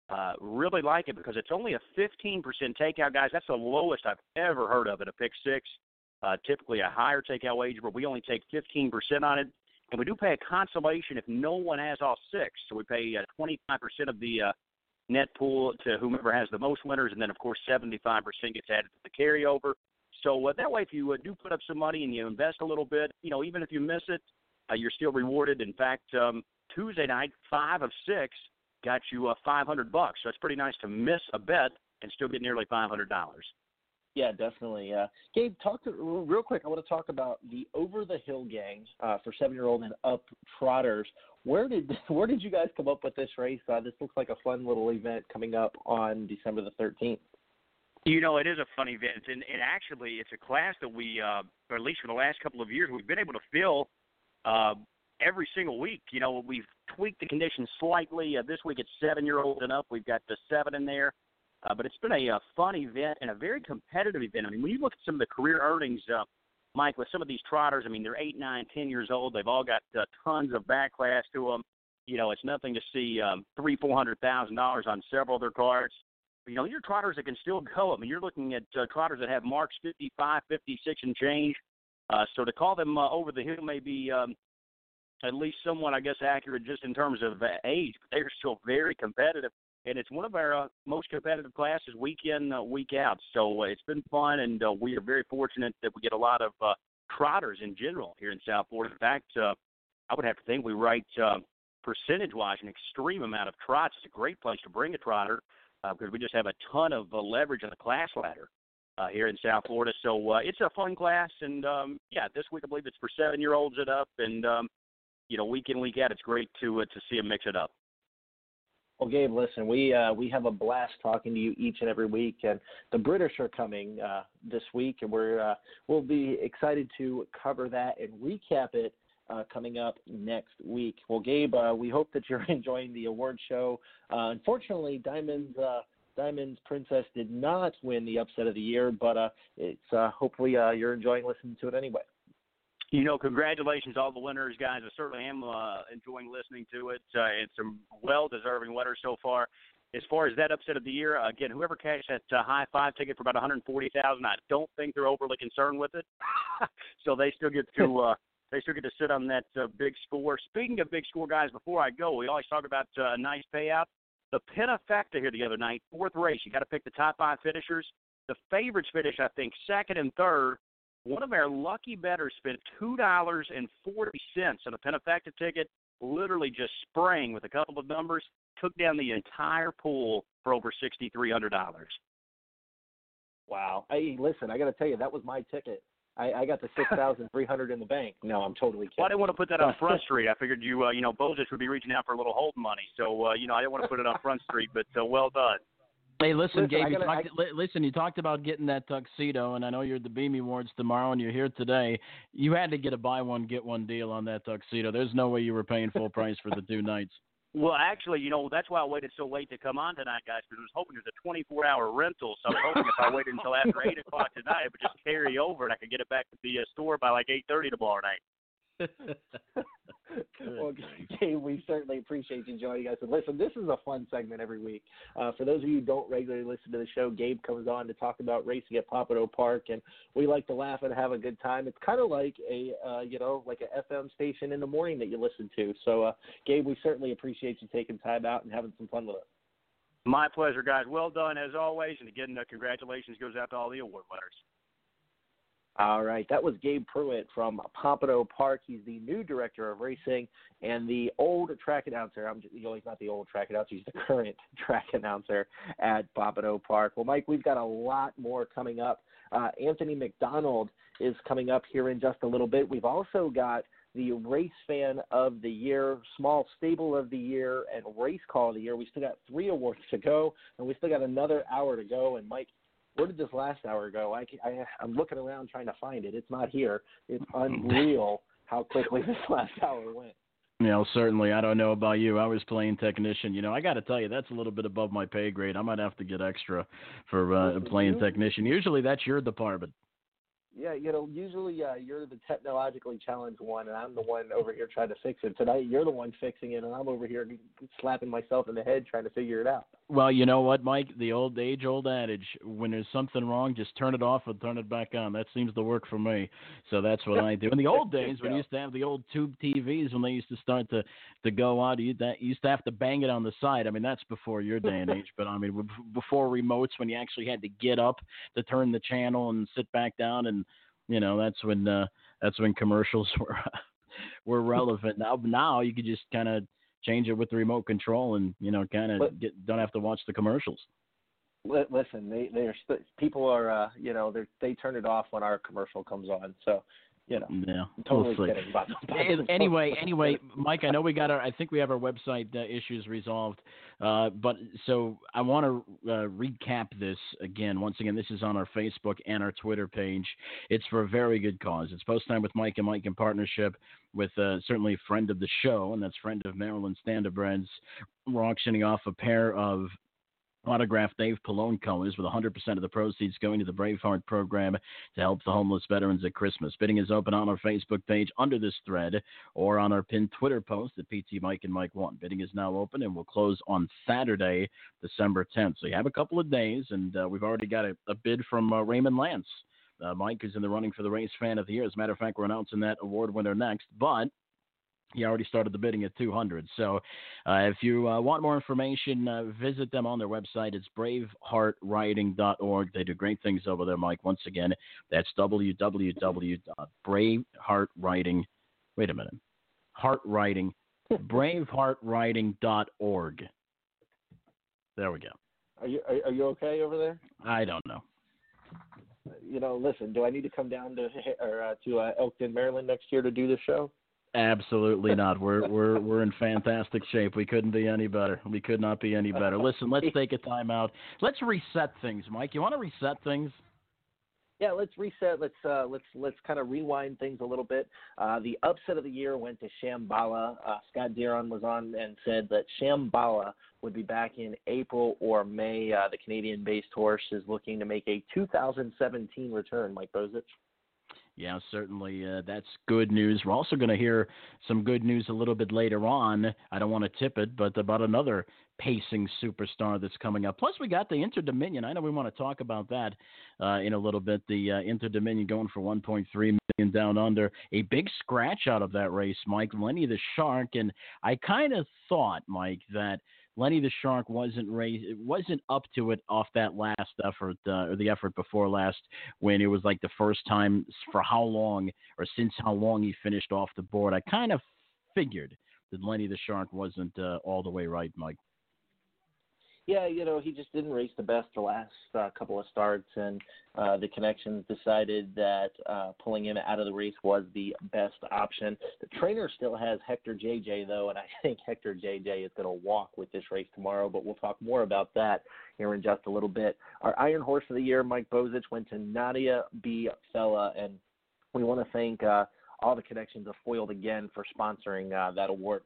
uh, really like it because it's only a 15% takeout, guys. That's the lowest I've ever heard of at a pick six. Uh, typically a higher takeout wager, but we only take 15% on it. And we do pay a consolation if no one has all six. So we pay uh, 25% of the uh, net pool to whomever has the most winners, and then of course 75% gets added to the carryover. So uh, that way, if you uh, do put up some money and you invest a little bit, you know, even if you miss it, uh, you're still rewarded. In fact, um, Tuesday night, five of six got you uh, 500 bucks. So it's pretty nice to miss a bet and still get nearly $500. Yeah, definitely. Uh, Gabe, talk to, real quick. I want to talk about the Over the Hill gang uh, for seven-year-old and up trotters. Where did where did you guys come up with this race? Uh, this looks like a fun little event coming up on December the 13th. You know, it is a fun event, and, and actually, it's a class that we, uh, or at least for the last couple of years, we've been able to fill uh, every single week. You know, we've tweaked the conditions slightly. Uh, this week, it's seven-year-old and up. We've got the seven in there. Uh, but it's been a, a fun event and a very competitive event. I mean, when you look at some of the career earnings, uh, Mike, with some of these trotters, I mean, they're eight, nine, ten years old. They've all got uh, tons of back class to them. You know, it's nothing to see um, three, four hundred thousand dollars on several of their cards. You know, your trotters that can still go. I mean, you're looking at uh, trotters that have marks 55, 56 and change. Uh, so to call them uh, over the hill may be um, at least somewhat, I guess, accurate just in terms of uh, age. But they're still very competitive and it's one of our uh, most competitive classes week in uh, week out. So uh, it's been fun, and uh, we are very fortunate that we get a lot of uh, trotters in general here in South Florida. In fact, uh, I would have to think we write uh, percentage-wise an extreme amount of trots. It's a great place to bring a trotter uh, because we just have a ton of uh, leverage on the class ladder. Uh, here in South Florida, so uh, it's a fun class, and um, yeah, this week I believe it's for seven-year-olds and up, and um, you know, week in week out, it's great to uh, to see them mix it up. Well, Gabe, listen, we uh, we have a blast talking to you each and every week, and the British are coming uh, this week, and we're uh, we'll be excited to cover that and recap it uh, coming up next week. Well, Gabe, uh, we hope that you're enjoying the award show. Uh, unfortunately, Diamond's Diamond's Princess did not win the upset of the year, but it's hopefully you're enjoying listening to it anyway. You know, congratulations all the winners, guys. I certainly am uh, enjoying listening to it. Uh, it's some well-deserving winners so far. As far as that upset of the year, again, whoever cashed that uh, high five ticket for about 140,000, I don't think they're overly concerned with it. so they still get to uh, They still get to sit on that uh, big score. Speaking of big score, guys, before I go, we always talk about uh, a nice payout. The Pentafecta here the other night, fourth race. You got to pick the top five finishers. The favorites finish, I think, second and third. One of our lucky bettors spent two dollars and forty cents on a Pentafecta ticket, literally just spraying with a couple of numbers, took down the entire pool for over sixty three hundred dollars. Wow. Hey, listen, I got to tell you, that was my ticket. I, I got the six thousand three hundred in the bank. No, I'm totally kidding. Well, I didn't want to put that on Front Street. I figured you, uh, you know, Bozich would be reaching out for a little hold money. So, uh, you know, I didn't want to put it on Front Street, but uh, well done. Hey, listen, Listen, Gabe. I You gotta- talked, li- listen, you talked about getting that tuxedo, and I know you're at the Beamy Awards tomorrow, and you're here today. You had to get a buy one get one deal on that tuxedo. There's no way you were paying full price for the two nights. Well, actually, you know, that's why I waited so late to come on tonight, guys, because I was hoping there's a 24-hour rental. So I was hoping if I waited until after 8 o'clock tonight, it would just carry over and I could get it back to the uh, store by like 8.30 tomorrow night. well, Gabe, we certainly appreciate you joining us. And listen, this is a fun segment every week. Uh, for those of you who don't regularly listen to the show, Gabe comes on to talk about racing at Pompano Park, and we like to laugh and have a good time. It's kind of like a, uh, you know, like a FM station in the morning that you listen to. So, uh, Gabe, we certainly appreciate you taking time out and having some fun with us. My pleasure, guys. Well done as always. And again, uh, congratulations goes out to all the award winners. All right, that was Gabe Prewitt from Pompano Park. He's the new director of racing and the old track announcer. I'm just, you know, he's not the old track announcer; he's the current track announcer at Pompano Park. Well, Mike, we've got a lot more coming up. Uh, Anthony McDonald is coming up here in just a little bit. We've also got the race fan of the year, small stable of the year, and race call of the year. We still got three awards to go, and we still got another hour to go. And Mike, where did this last hour go? I, I I'm looking around trying to find it. It's not here. It's unreal how quickly this last hour went. You know, certainly. I don't know about you. I was playing technician. You know, I got to tell you, that's a little bit above my pay grade. I might have to get extra for uh, playing technician. Usually, that's your department. Yeah, you know, usually uh, you're the technologically challenged one, and I'm the one over here trying to fix it. Tonight, you're the one fixing it, and I'm over here slapping myself in the head trying to figure it out. Well, you know what, Mike? The old age old adage: when there's something wrong, just turn it off and turn it back on. That seems to work for me. So that's what I do. In the old days, when you used to have the old tube TVs, when they used to start to to go out, you, that, you used to have to bang it on the side. I mean, that's before your day and age. But I mean, before remotes, when you actually had to get up to turn the channel and sit back down, and you know, that's when uh, that's when commercials were were relevant. Now, now you could just kind of change it with the remote control, and you know, kind of get don't have to watch the commercials. Li- Listen, they they're people are uh, you know they they turn it off when our commercial comes on. So, you know, Yeah, totally we'll see. kidding about, about anyway, anyway, Mike, I know we got our. I think we have our website uh, issues resolved. Uh, but so I want to uh, recap this again. Once again, this is on our Facebook and our Twitter page. It's for a very good cause. It's post time with Mike and Mike in partnership with uh, certainly a friend of the show, and that's friend of Maryland Standardbreds. We're auctioning off a pair of autographed Dave Palone colors with 100% of the proceeds going to the Braveheart program to help the homeless veterans at Christmas. Bidding is open on our Facebook page under this thread or on our pinned Twitter post at PT Mike and Mike One. Bidding is now open and will close on Saturday, December 10th. So you have a couple of days, and uh, we've already got a, a bid from uh, Raymond Lance. Uh, Mike is in the running for the Race Fan of the Year. As a matter of fact, we're announcing that award winner next, but he already started the bidding at 200. So uh, if you uh, want more information, uh, visit them on their website. It's braveheartwriting.org. They do great things over there, Mike. Once again, that's www.braveheartwriting. Wait a minute. Heartwriting. braveheartwriting.org. There we go. Are you are, are you okay over there? I don't know. You know, listen. Do I need to come down to or uh, to uh, Elkton, Maryland next year to do the show? Absolutely not. We're we're we're in fantastic shape. We couldn't be any better. We could not be any better. Listen, let's take a time out. Let's reset things, Mike. You want to reset things? Yeah, let's reset. Let's uh, let's let's kind of rewind things a little bit. Uh, the upset of the year went to Shamballa. Uh, Scott Deeron was on and said that Shamballa would be back in April or May. Uh, the Canadian-based horse is looking to make a 2017 return. Mike Bozich. Yeah, certainly. Uh, that's good news. We're also going to hear some good news a little bit later on. I don't want to tip it, but about another pacing superstar that's coming up. Plus, we got the Inter Dominion. I know we want to talk about that uh, in a little bit. The uh, Inter Dominion going for 1.3 million down under. A big scratch out of that race, Mike. Lenny the Shark, and I kind of thought, Mike, that Lenny the Shark wasn't raised, it wasn't up to it off that last effort uh, or the effort before last when it was like the first time for how long or since how long he finished off the board. I kind of figured that Lenny the Shark wasn't uh, all the way right, Mike yeah, you know, he just didn't race the best the last uh, couple of starts, and uh, the connections decided that uh, pulling him out of the race was the best option. The trainer still has Hector JJ though, and I think Hector JJ is going to walk with this race tomorrow. But we'll talk more about that here in just a little bit. Our Iron Horse of the Year, Mike Bozich, went to Nadia B. Fella, and we want to thank uh, all the connections of Foiled again for sponsoring uh, that award.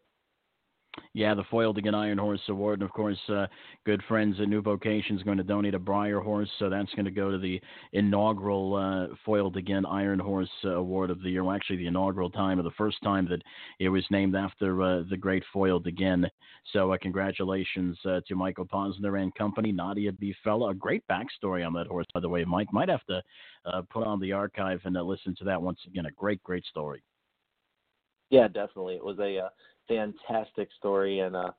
Yeah, the Foiled Again Iron Horse Award. And of course, uh, good friends at New Vocation is going to donate a Breyer horse. So that's going to go to the inaugural uh, Foiled Again Iron Horse uh, Award of the year. Well, actually, the inaugural time or the first time that it was named after uh, the great Foiled Again. So uh, congratulations uh, to Michael Posner and company, Nadia B. Fella. A great backstory on that horse, by the way. Mike might have to put on the archive and listen to that once again. A great, great story. Yeah, definitely. It was a fantastic story, and uh,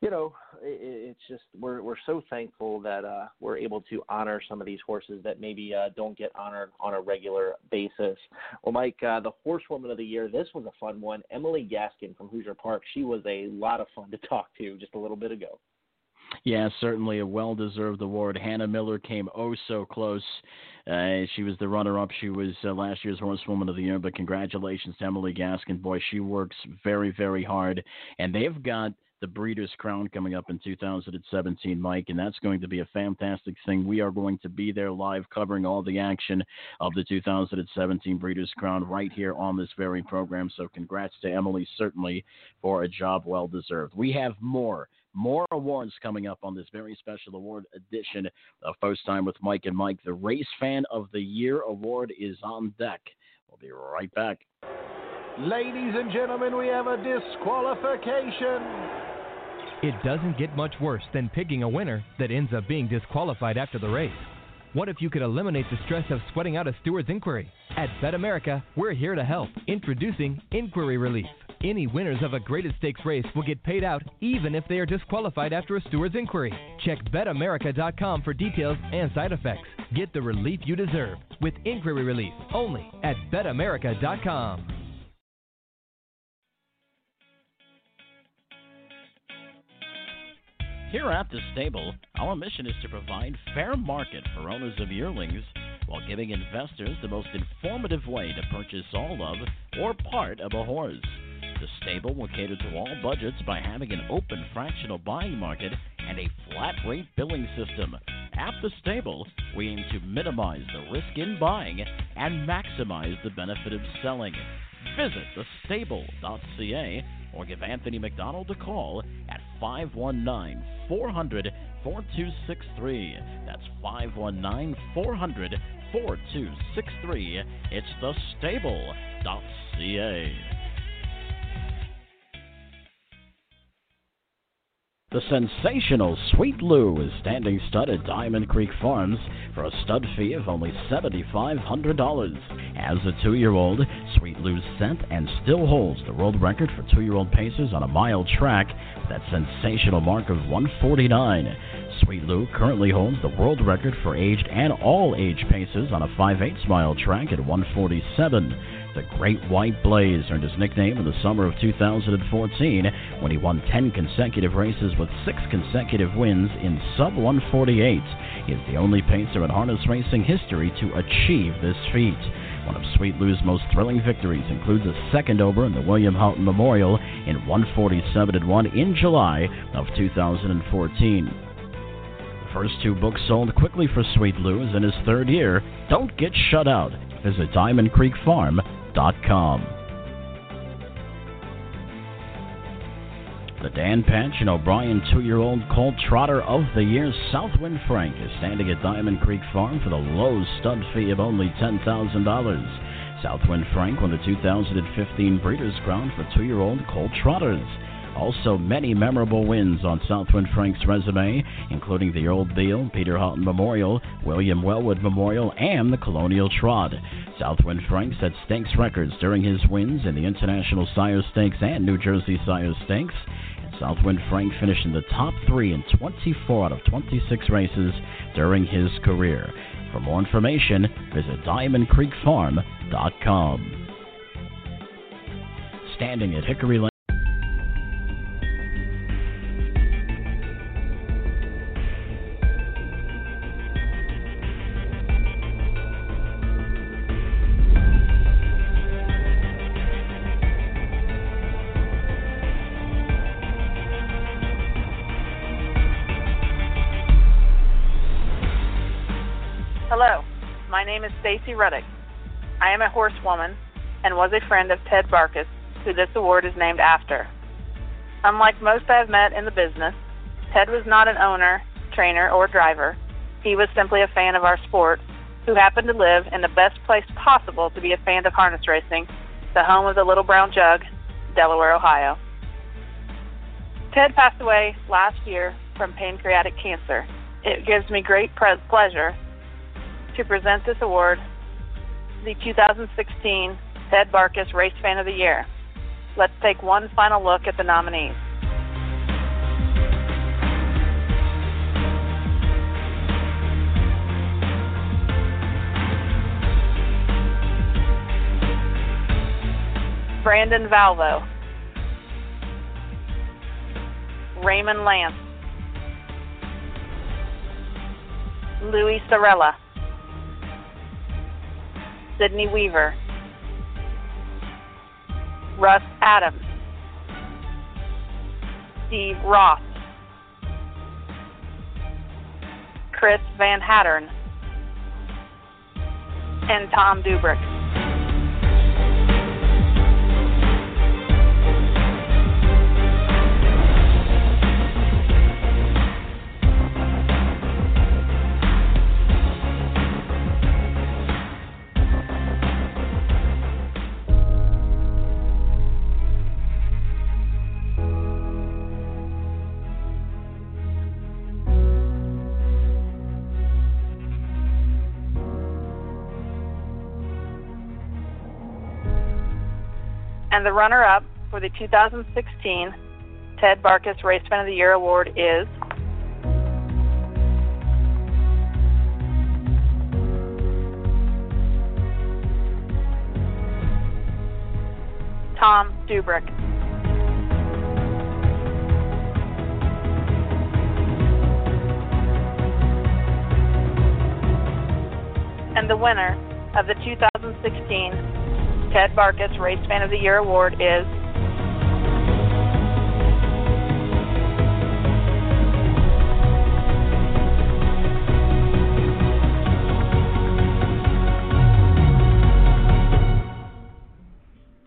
you know, it, it's just we're we're so thankful that uh, we're able to honor some of these horses that maybe uh, don't get honored on a regular basis. Well, Mike, uh, the horsewoman of the year, this was a fun one. Emily Gaskin from Hoosier Park. She was a lot of fun to talk to just a little bit ago. Yeah, certainly a well deserved award. Hannah Miller came oh so close. Uh, she was the runner up. She was uh, last year's Horsewoman of the Year, but congratulations to Emily Gaskin. Boy, she works very, very hard. And they've got the Breeders' Crown coming up in 2017, Mike, and that's going to be a fantastic thing. We are going to be there live covering all the action of the 2017 Breeders' Crown right here on this very program. So, congrats to Emily, certainly, for a job well deserved. We have more more awards coming up on this very special award edition of Post Time with Mike and Mike. The Race Fan of the Year award is on deck. We'll be right back. Ladies and gentlemen, we have a disqualification. It doesn't get much worse than picking a winner that ends up being disqualified after the race. What if you could eliminate the stress of sweating out a steward's inquiry? At Bet America, we're here to help. Introducing Inquiry Relief. Any winners of a graded stakes race will get paid out even if they are disqualified after a steward's inquiry. Check betamerica.com for details and side effects. Get the relief you deserve with Inquiry Relief only at betamerica.com. Here at the stable, our mission is to provide fair market for owners of yearlings while giving investors the most informative way to purchase all of or part of a horse. The stable will cater to all budgets by having an open fractional buying market and a flat rate billing system. At the stable, we aim to minimize the risk in buying and maximize the benefit of selling. Visit thestable.ca or give Anthony McDonald a call at 519 400 4263. That's 519 400 4263. It's thestable.ca. The sensational Sweet Lou is standing stud at Diamond Creek Farms for a stud fee of only $7,500. As a two year old, Sweet Lou set and still holds the world record for two year old paces on a mile track with that sensational mark of 149. Sweet Lou currently holds the world record for aged and all age paces on a 5 8 mile track at 147. The Great White Blaze earned his nickname in the summer of 2014 when he won 10 consecutive races with 6 consecutive wins in sub 148. He is the only pacer in harness racing history to achieve this feat. One of Sweet Lou's most thrilling victories includes a second over in the William Haughton Memorial in 147 1 in July of 2014. The first two books sold quickly for Sweet Lou's in his third year. Don't get shut out. Visit Diamond Creek Farm the Dan Patch and O'Brien two year old Colt Trotter of the Year, Southwind Frank, is standing at Diamond Creek Farm for the low stud fee of only $10,000. Southwind Frank won the 2015 Breeders' Crown for two year old Colt Trotters. Also, many memorable wins on Southwind Frank's resume, including the Old Deal, Peter Haughton Memorial, William Wellwood Memorial, and the Colonial Trot. Southwind Frank set stakes records during his wins in the International Sire Stakes and New Jersey Sire Stakes. Southwind Frank finished in the top three in 24 out of 26 races during his career. For more information, visit DiamondCreekFarm.com. Standing at Hickory Lane. Ruddick. I am a horsewoman and was a friend of Ted Barkus, who this award is named after. Unlike most I have met in the business, Ted was not an owner, trainer, or driver. He was simply a fan of our sport who happened to live in the best place possible to be a fan of harness racing, the home of the Little Brown Jug, Delaware, Ohio. Ted passed away last year from pancreatic cancer. It gives me great pleasure to present this award, the 2016 Ted Barkus Race Fan of the Year. Let's take one final look at the nominees. Brandon Valvo, Raymond Lance, Louis Sorella, Sydney Weaver, Russ Adams, Steve Ross, Chris Van Hattern, and Tom Dubrick. And the runner up for the 2016 Ted Barkus Race Fan of the Year award is Tom Dubrick. And the winner of the 2016 Ted Barkus Race Fan of the Year award is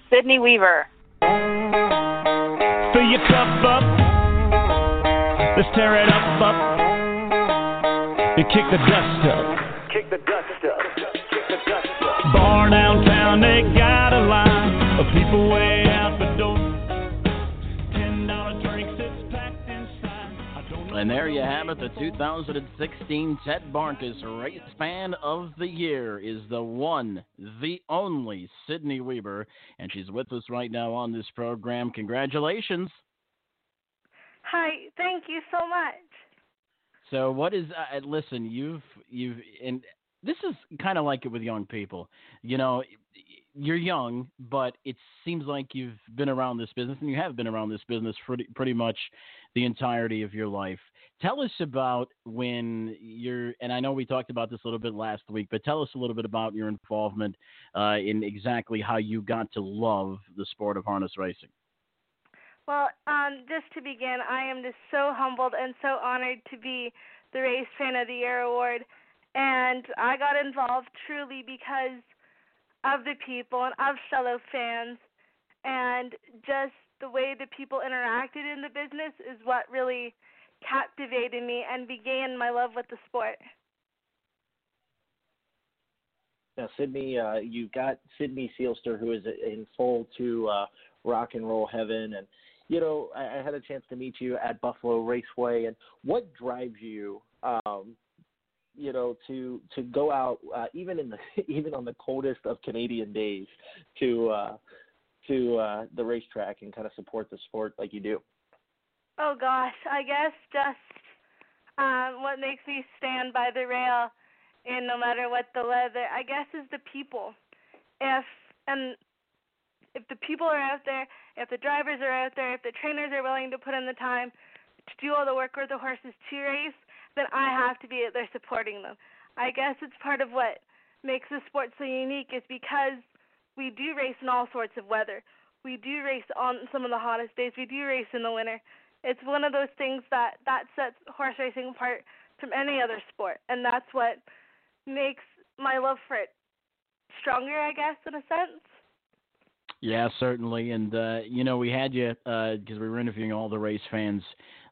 Sydney Weaver. Fill your cup up. Let's tear it up, up. And kick the dust up. Kick the dust they got a line of people way out the door. Ten dollar drinks, it's packed inside. I don't know And there you have it. The 2016 Ted Barkus Race Fan of the Year is the one, the only Sydney Weaver, and she's with us right now on this program. Congratulations. Hi, thank you so much. So, what is? Uh, listen, you've you've and this is kind of like it with young people. You know, you're young, but it seems like you've been around this business, and you have been around this business pretty pretty much the entirety of your life. Tell us about when you're, and I know we talked about this a little bit last week, but tell us a little bit about your involvement uh, in exactly how you got to love the sport of harness racing. Well, um, just to begin, I am just so humbled and so honored to be the Race Fan of the Year award. And I got involved truly because of the people and of fellow fans. And just the way the people interacted in the business is what really captivated me and began my love with the sport. Now, Sydney, uh, you've got Sydney Sealster, who is in full to uh, rock and roll heaven, and you know I, I had a chance to meet you at Buffalo Raceway. And what drives you, um, you know, to to go out uh, even in the even on the coldest of Canadian days to uh, to uh, the racetrack and kind of support the sport like you do? Oh gosh, I guess just um, what makes me stand by the rail, and no matter what the weather, I guess is the people. If and if the people are out there, if the drivers are out there, if the trainers are willing to put in the time to do all the work with the horses to race, then I have to be there supporting them. I guess it's part of what makes the sport so unique is because we do race in all sorts of weather. We do race on some of the hottest days. We do race in the winter. It's one of those things that that sets horse racing apart from any other sport, and that's what makes my love for it stronger, I guess, in a sense. Yeah, certainly. And uh, you know, we had you because uh, we were interviewing all the race fans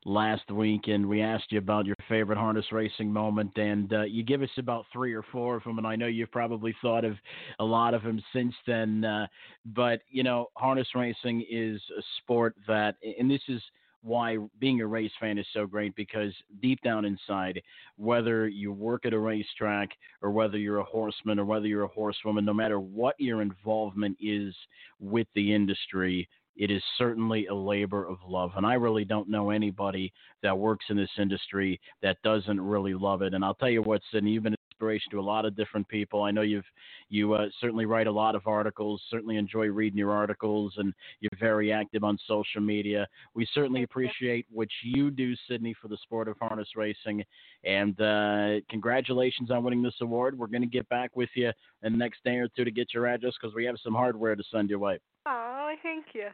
last week, and we asked you about your favorite harness racing moment, and uh, you give us about three or four of them, and I know you've probably thought of a lot of them since then. Uh, but you know, harness racing is a sport that, and this is why being a race fan is so great because deep down inside, whether you work at a racetrack or whether you're a horseman or whether you're a horsewoman, no matter what your involvement is with the industry, it is certainly a labor of love. And I really don't know anybody that works in this industry that doesn't really love it. And I'll tell you what, Sydney, you've been inspiration to a lot of different people. I know you've you uh, certainly write a lot of articles. Certainly enjoy reading your articles, and you're very active on social media. We certainly appreciate what you do, Sydney, for the sport of harness racing. And uh, congratulations on winning this award. We're going to get back with you in the next day or two to get your address because we have some hardware to send your way. Oh, thank you.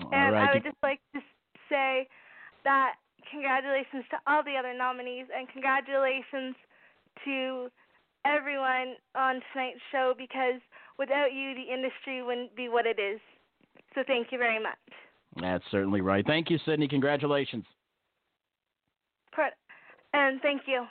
All and right. I would just like to say that congratulations to all the other nominees and congratulations to everyone on tonight's show because without you, the industry wouldn't be what it is. So thank you very much. That's certainly right. Thank you, Sydney. Congratulations. And thank you.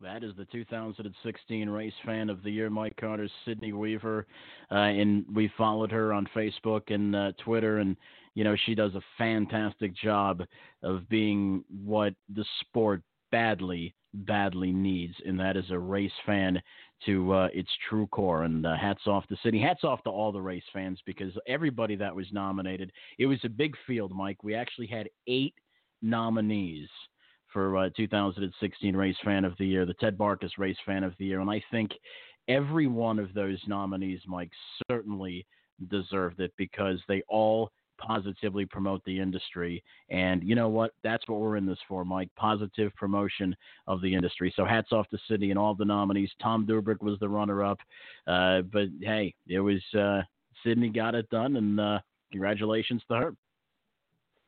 That is the 2016 Race Fan of the Year, Mike Carter's Sydney Weaver, uh, and we followed her on Facebook and uh, Twitter, and you know she does a fantastic job of being what the sport badly, badly needs, and that is a race fan to uh, its true core. And uh, hats off to Sydney. Hats off to all the race fans because everybody that was nominated. It was a big field, Mike. We actually had eight nominees for uh, 2016 Race Fan of the Year, the Ted Barkus Race Fan of the Year, and I think every one of those nominees, Mike, certainly deserved it because they all positively promote the industry. And you know what? That's what we're in this for, Mike. Positive promotion of the industry. So hats off to Sydney and all the nominees. Tom Dubrick was the runner-up, uh, but hey, it was uh, Sydney got it done, and uh, congratulations to her.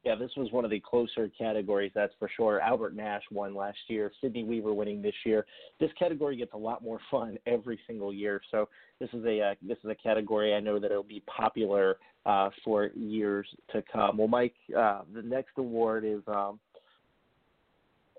Yeah, this was one of the closer categories, that's for sure. Albert Nash won last year, Sydney Weaver winning this year. This category gets a lot more fun every single year. So this is a uh, this is a category I know that it'll be popular uh, for years to come. Well, Mike, uh, the next award is um,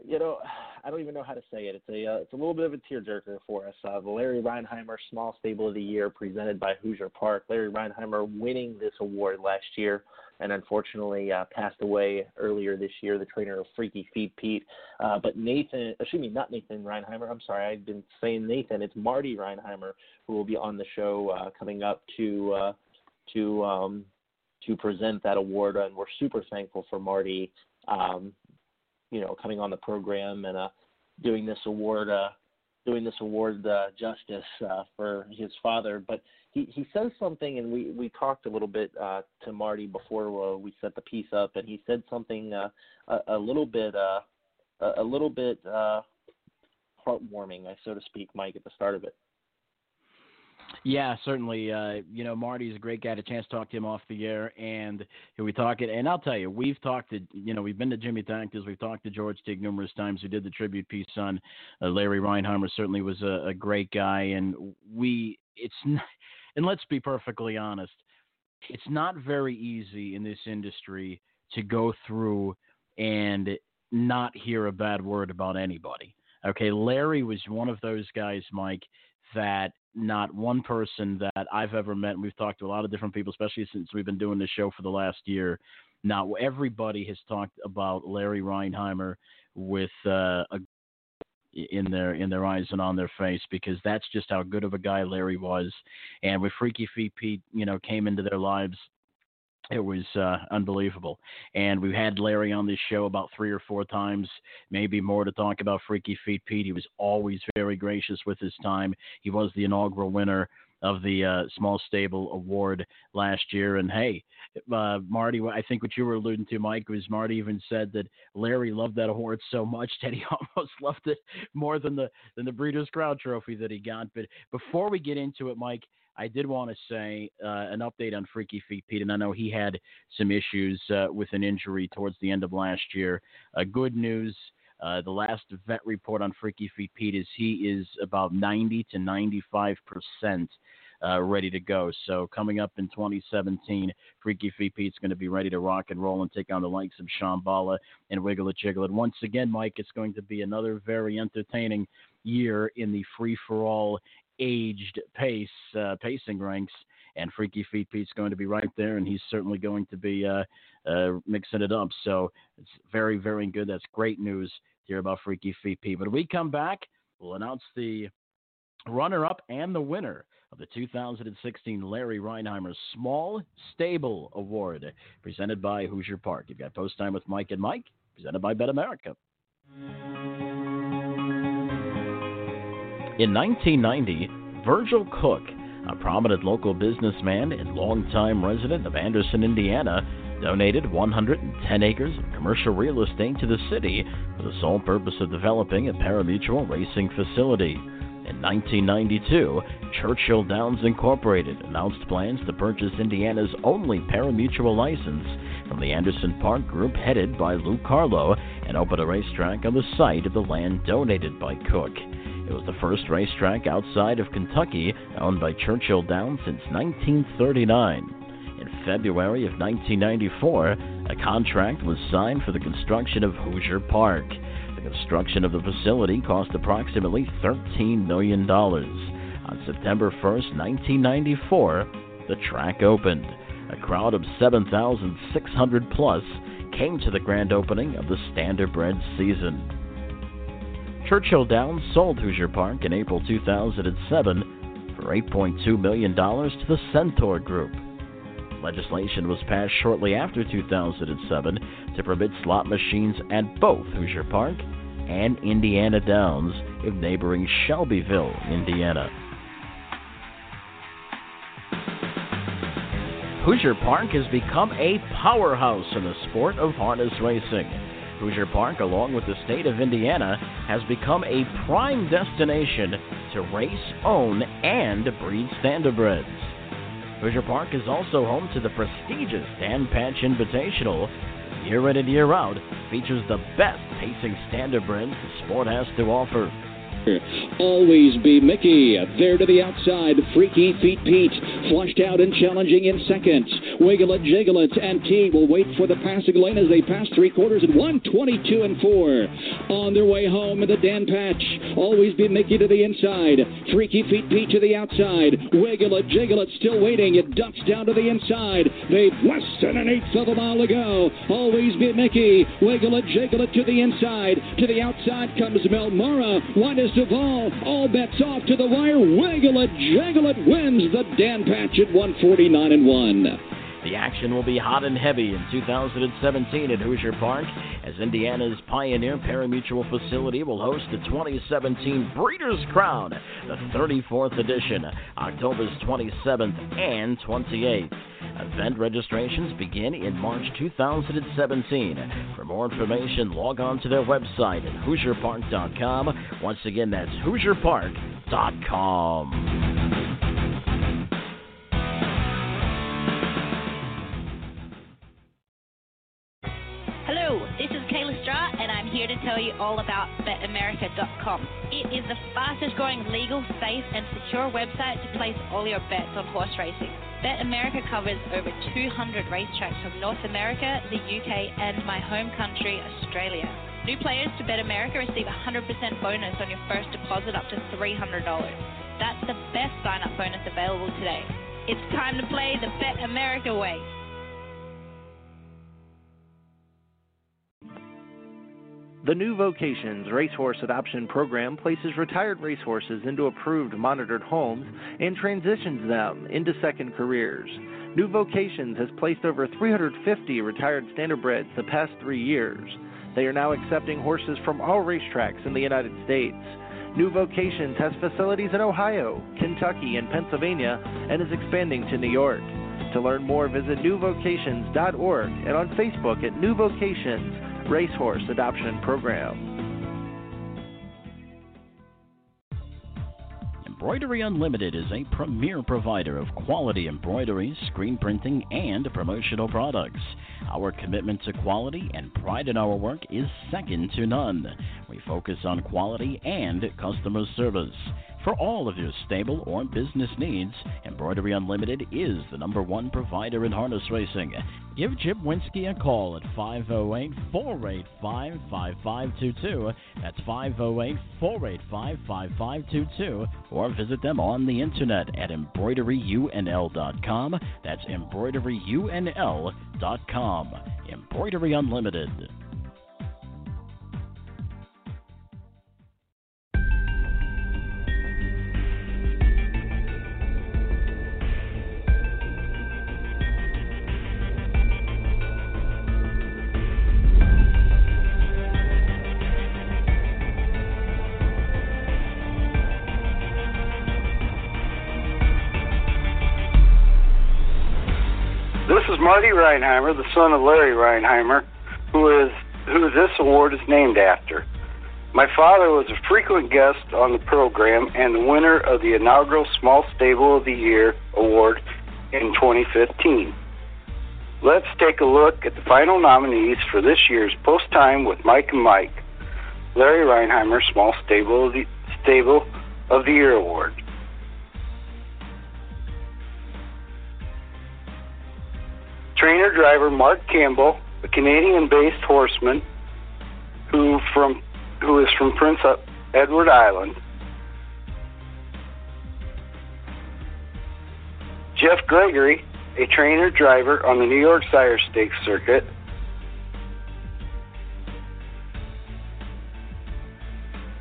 you know, I don't even know how to say it. It's a uh, it's a little bit of a tearjerker for us. Uh, the Larry Rheinheimer Small Stable of the Year, presented by Hoosier Park. Larry Rheinheimer winning this award last year, and unfortunately uh, passed away earlier this year. The trainer of Freaky Feet Pete. Uh, but Nathan, excuse me, not Nathan Rheinheimer. I'm sorry, I've been saying Nathan. It's Marty Rheinheimer who will be on the show uh, coming up to uh, to um, to present that award, and we're super thankful for Marty. Um, you know, coming on the program and uh, doing this award, uh, doing this award uh, justice uh, for his father. But he he says something, and we we talked a little bit uh, to Marty before uh, we set the piece up, and he said something uh, a, a little bit uh, a, little bit uh, heartwarming, so to speak, Mike, at the start of it. Yeah, certainly. Uh, you know, Marty's a great guy. A chance to talk to him off the air, and here we talk it. And I'll tell you, we've talked to, you know, we've been to Jimmy Takter's, we've talked to George Teague numerous times. We did the tribute piece on uh, Larry Rheinheimer. Certainly was a, a great guy, and we, it's, not, and let's be perfectly honest, it's not very easy in this industry to go through and not hear a bad word about anybody. Okay, Larry was one of those guys, Mike, that not one person that I've ever met, and we've talked to a lot of different people, especially since we've been doing this show for the last year. Now, everybody has talked about Larry Rheinheimer with uh, a in their in their eyes and on their face because that's just how good of a guy Larry was. And with Freaky Feet Pete, you know, came into their lives it was uh, unbelievable. And we've had Larry on this show about three or four times, maybe more to talk about Freaky Feet Pete. He was always very gracious with his time. He was the inaugural winner of the uh, Small Stable Award last year. And hey, uh, Marty, I think what you were alluding to, Mike, was Marty even said that Larry loved that award so much that he almost loved it more than the than the Breeders' Crown Trophy that he got. But before we get into it, Mike. I did want to say uh, an update on Freaky Feet Pete, and I know he had some issues uh, with an injury towards the end of last year. Uh, good news. Uh, the last vet report on Freaky Feet Pete is he is about 90 to 95 percent uh, ready to go. So coming up in 2017, Freaky Feet Pete's going to be ready to rock and roll and take on the likes of Shamballa and Wiggle It Jiggle It. Once again, Mike, it's going to be another very entertaining year in the free for all aged pace uh, pacing ranks. And Freaky Feet Pete's going to be right there, and he's certainly going to be uh, uh, mixing it up. So it's very, very good. That's great news to hear about Freaky Feet Pete. But we come back, we'll announce the runner up and the winner of the 2016 Larry Rheinheimer Small Stable Award, presented by Hoosier Park. You've got Post Time with Mike and Mike, presented by Bet America. In 1990, Virgil Cook, a prominent local businessman and longtime resident of Anderson, Indiana, donated 110 acres of commercial real estate to the city for the sole purpose of developing a parimutuel racing facility. In 1992, Churchill Downs Incorporated announced plans to purchase Indiana's only parimutuel license from the Anderson Park Group headed by Lou Carlo and open a racetrack on the site of the land donated by Cook. It was the first racetrack outside of Kentucky owned by Churchill Downs since 1939. In February of 1994, a contract was signed for the construction of Hoosier Park. The construction of the facility cost approximately $13 million. On September 1, 1994, the track opened. A crowd of 7,600 plus came to the grand opening of the Standardbred season. Churchill Downs sold Hoosier Park in April 2007 for $8.2 million to the Centaur Group. Legislation was passed shortly after 2007 to permit slot machines at both Hoosier Park and Indiana Downs in neighboring Shelbyville, Indiana. Hoosier Park has become a powerhouse in the sport of harness racing. Hoosier Park, along with the state of Indiana, has become a prime destination to race, own, and breed standardbreds. Hoosier Park is also home to the prestigious Dan Patch Invitational. Year in and year out, features the best pacing standardbreds the sport has to offer. Always B Miki. There to the outside. Freaky Feet Pete. Flushed out and challenging in seconds. Wiggle it, jiggle it, and T will wait for the passing lane as they pass three quarters at 122 and 4. On their way home in the Dan Patch. Always B Miki to the inside. Freaky Feet Pete to the outside. Wiggle it, jiggle it, still waiting. It dumps down to the inside. They've less than an eighth of a mile to go. Always B Miki. Wiggle it, jiggle it to the inside. To the outside comes Mel Mara. One is of all. All bets off to the wire. Wiggle it, jiggle it wins the Dan Patch at 149 and 1. The action will be hot and heavy in 2017 at Hoosier Park as Indiana's Pioneer Parimutuel facility will host the 2017 Breeders' Crown, the 34th edition, October 27th and 28th. Event registrations begin in March 2017. For more information, log on to their website at HoosierPark.com. Once again, that's HoosierPark.com. This is Kayla Stra, and I'm here to tell you all about BetAmerica.com. It is the fastest growing legal, safe, and secure website to place all your bets on horse racing. BetAmerica covers over 200 racetracks from North America, the UK, and my home country, Australia. New players to BetAmerica receive a 100% bonus on your first deposit up to $300. That's the best sign up bonus available today. It's time to play the Bet America way. The new Vocations Racehorse Adoption Program places retired racehorses into approved monitored homes and transitions them into second careers. New Vocations has placed over 350 retired standardbreds the past three years. They are now accepting horses from all racetracks in the United States. New Vocations has facilities in Ohio, Kentucky, and Pennsylvania and is expanding to New York. To learn more, visit newvocations.org and on Facebook at New Vocations Racehorse Adoption Program. Embroidery Unlimited is a premier provider of quality embroidery, screen printing, and promotional products. Our commitment to quality and pride in our work is second to none. We focus on quality and customer service. For all of your stable or business needs, Embroidery Unlimited is the number one provider in harness racing. Give Chip Winsky a call at 508 485 5522. That's 508 485 5522. Or visit them on the internet at embroideryunl.com. That's embroideryunl.com. Embroidery Unlimited. Marty Rheinheimer, the son of Larry Rheinheimer, who is who this award is named after. My father was a frequent guest on the program and the winner of the inaugural Small Stable of the Year award in 2015. Let's take a look at the final nominees for this year's Post Time with Mike and Mike, Larry Rheinheimer Small Stable of the, Stable of the Year award. Trainer driver Mark Campbell, a Canadian-based horseman who from who is from Prince Edward Island. Jeff Gregory, a trainer driver on the New York Sire Stakes circuit.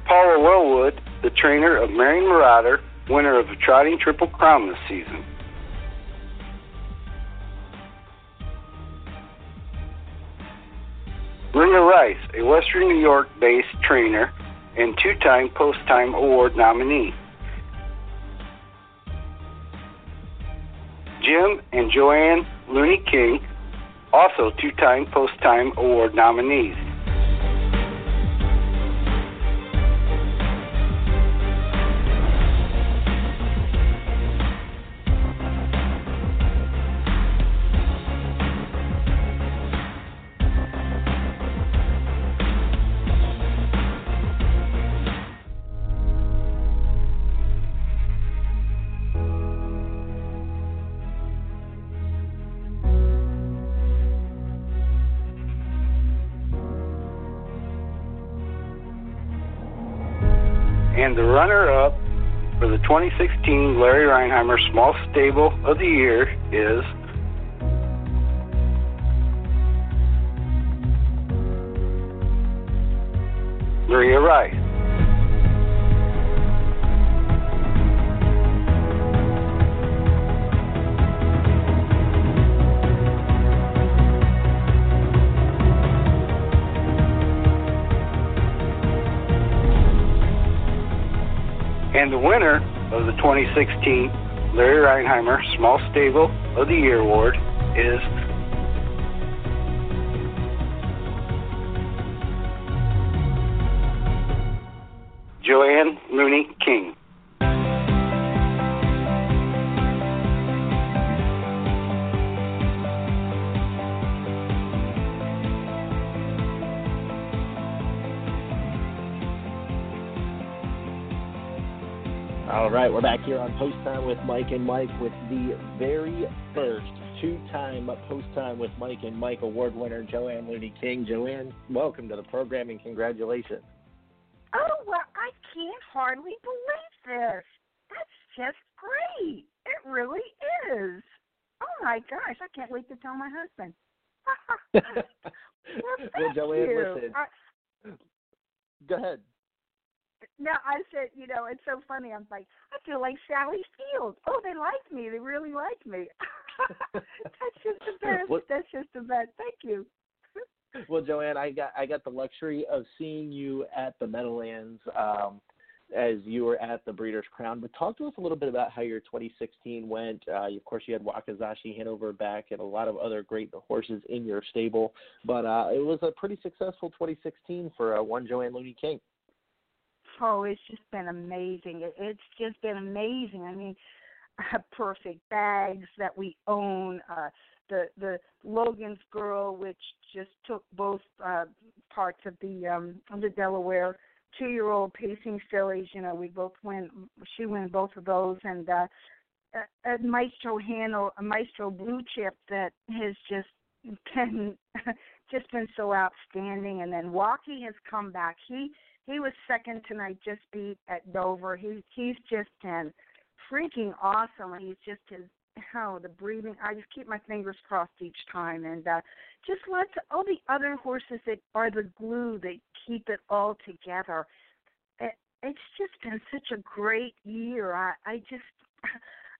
Paula Wellwood, the trainer of Marion Marauder, winner of the Trotting Triple Crown this season. Maria Rice, a Western New York based trainer and two time Post Time Award nominee. Jim and Joanne Looney King, also two time Post Time Award nominees. And the runner up for the 2016 Larry Rheinheimer Small Stable of the Year is Maria Rice. And the winner of the 2016 Larry Rheinheimer Small Stable of the Year Award is Joanne Looney King. All right, we're back here on Post Time with Mike and Mike with the very first two-time Post Time with Mike and Mike award winner, Joanne Looney King. Joanne, welcome to the program and congratulations. Oh, well, I can't hardly believe this. That's just great. It really is. Oh my gosh, I can't wait to tell my husband. well, well, Joanne, you. listen. I, Go ahead. No, I said, you know, it's so funny. I'm like, I feel like Sally Field. Oh, they like me. They really like me. That's just the best. What- That's just the best. Thank you. Well, Joanne, I got I got the luxury of seeing you at the Meadowlands um, as you were at the Breeders' Crown. But talk to us a little bit about how your 2016 went. Uh, of course, you had Wakizashi Hanover back and a lot of other great horses in your stable. But uh, it was a pretty successful 2016 for uh, one Joanne Looney King. Oh, it's just been amazing. It, it's just been amazing. I mean, uh, perfect bags that we own. Uh, the the Logan's Girl, which just took both uh, parts of the um, of the Delaware two year old pacing fillies. You know, we both win. She won both of those, and uh, a Maestro handle, a Maestro Blue Chip that has just been just been so outstanding. And then Walkie has come back. He he was second tonight, just beat at Dover. He he's just been freaking awesome. He's just his oh the breathing. I just keep my fingers crossed each time, and uh, just lots of all the other horses that are the glue that keep it all together. It, it's just been such a great year. I I just.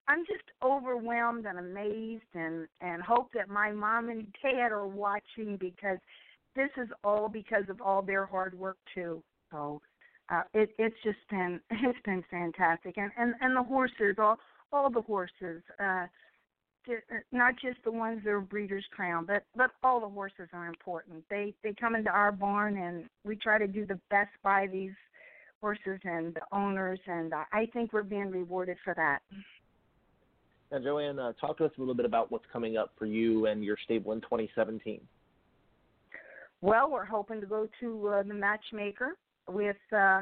I'm just overwhelmed and amazed and and hope that my mom and dad are watching because this is all because of all their hard work too. So uh, it it's just been it's been fantastic, and and and the horses, all all the horses, uh, uh, not just the ones that are Breeders' Crown, but but all the horses are important. They they come into our barn, and we try to do the best by these horses and the owners, and uh, I think we're being rewarded for that. Now, Joanne, uh, talk to us a little bit about what's coming up for you and your stable in 2017. Well, we're hoping to go to uh, the matchmaker with uh,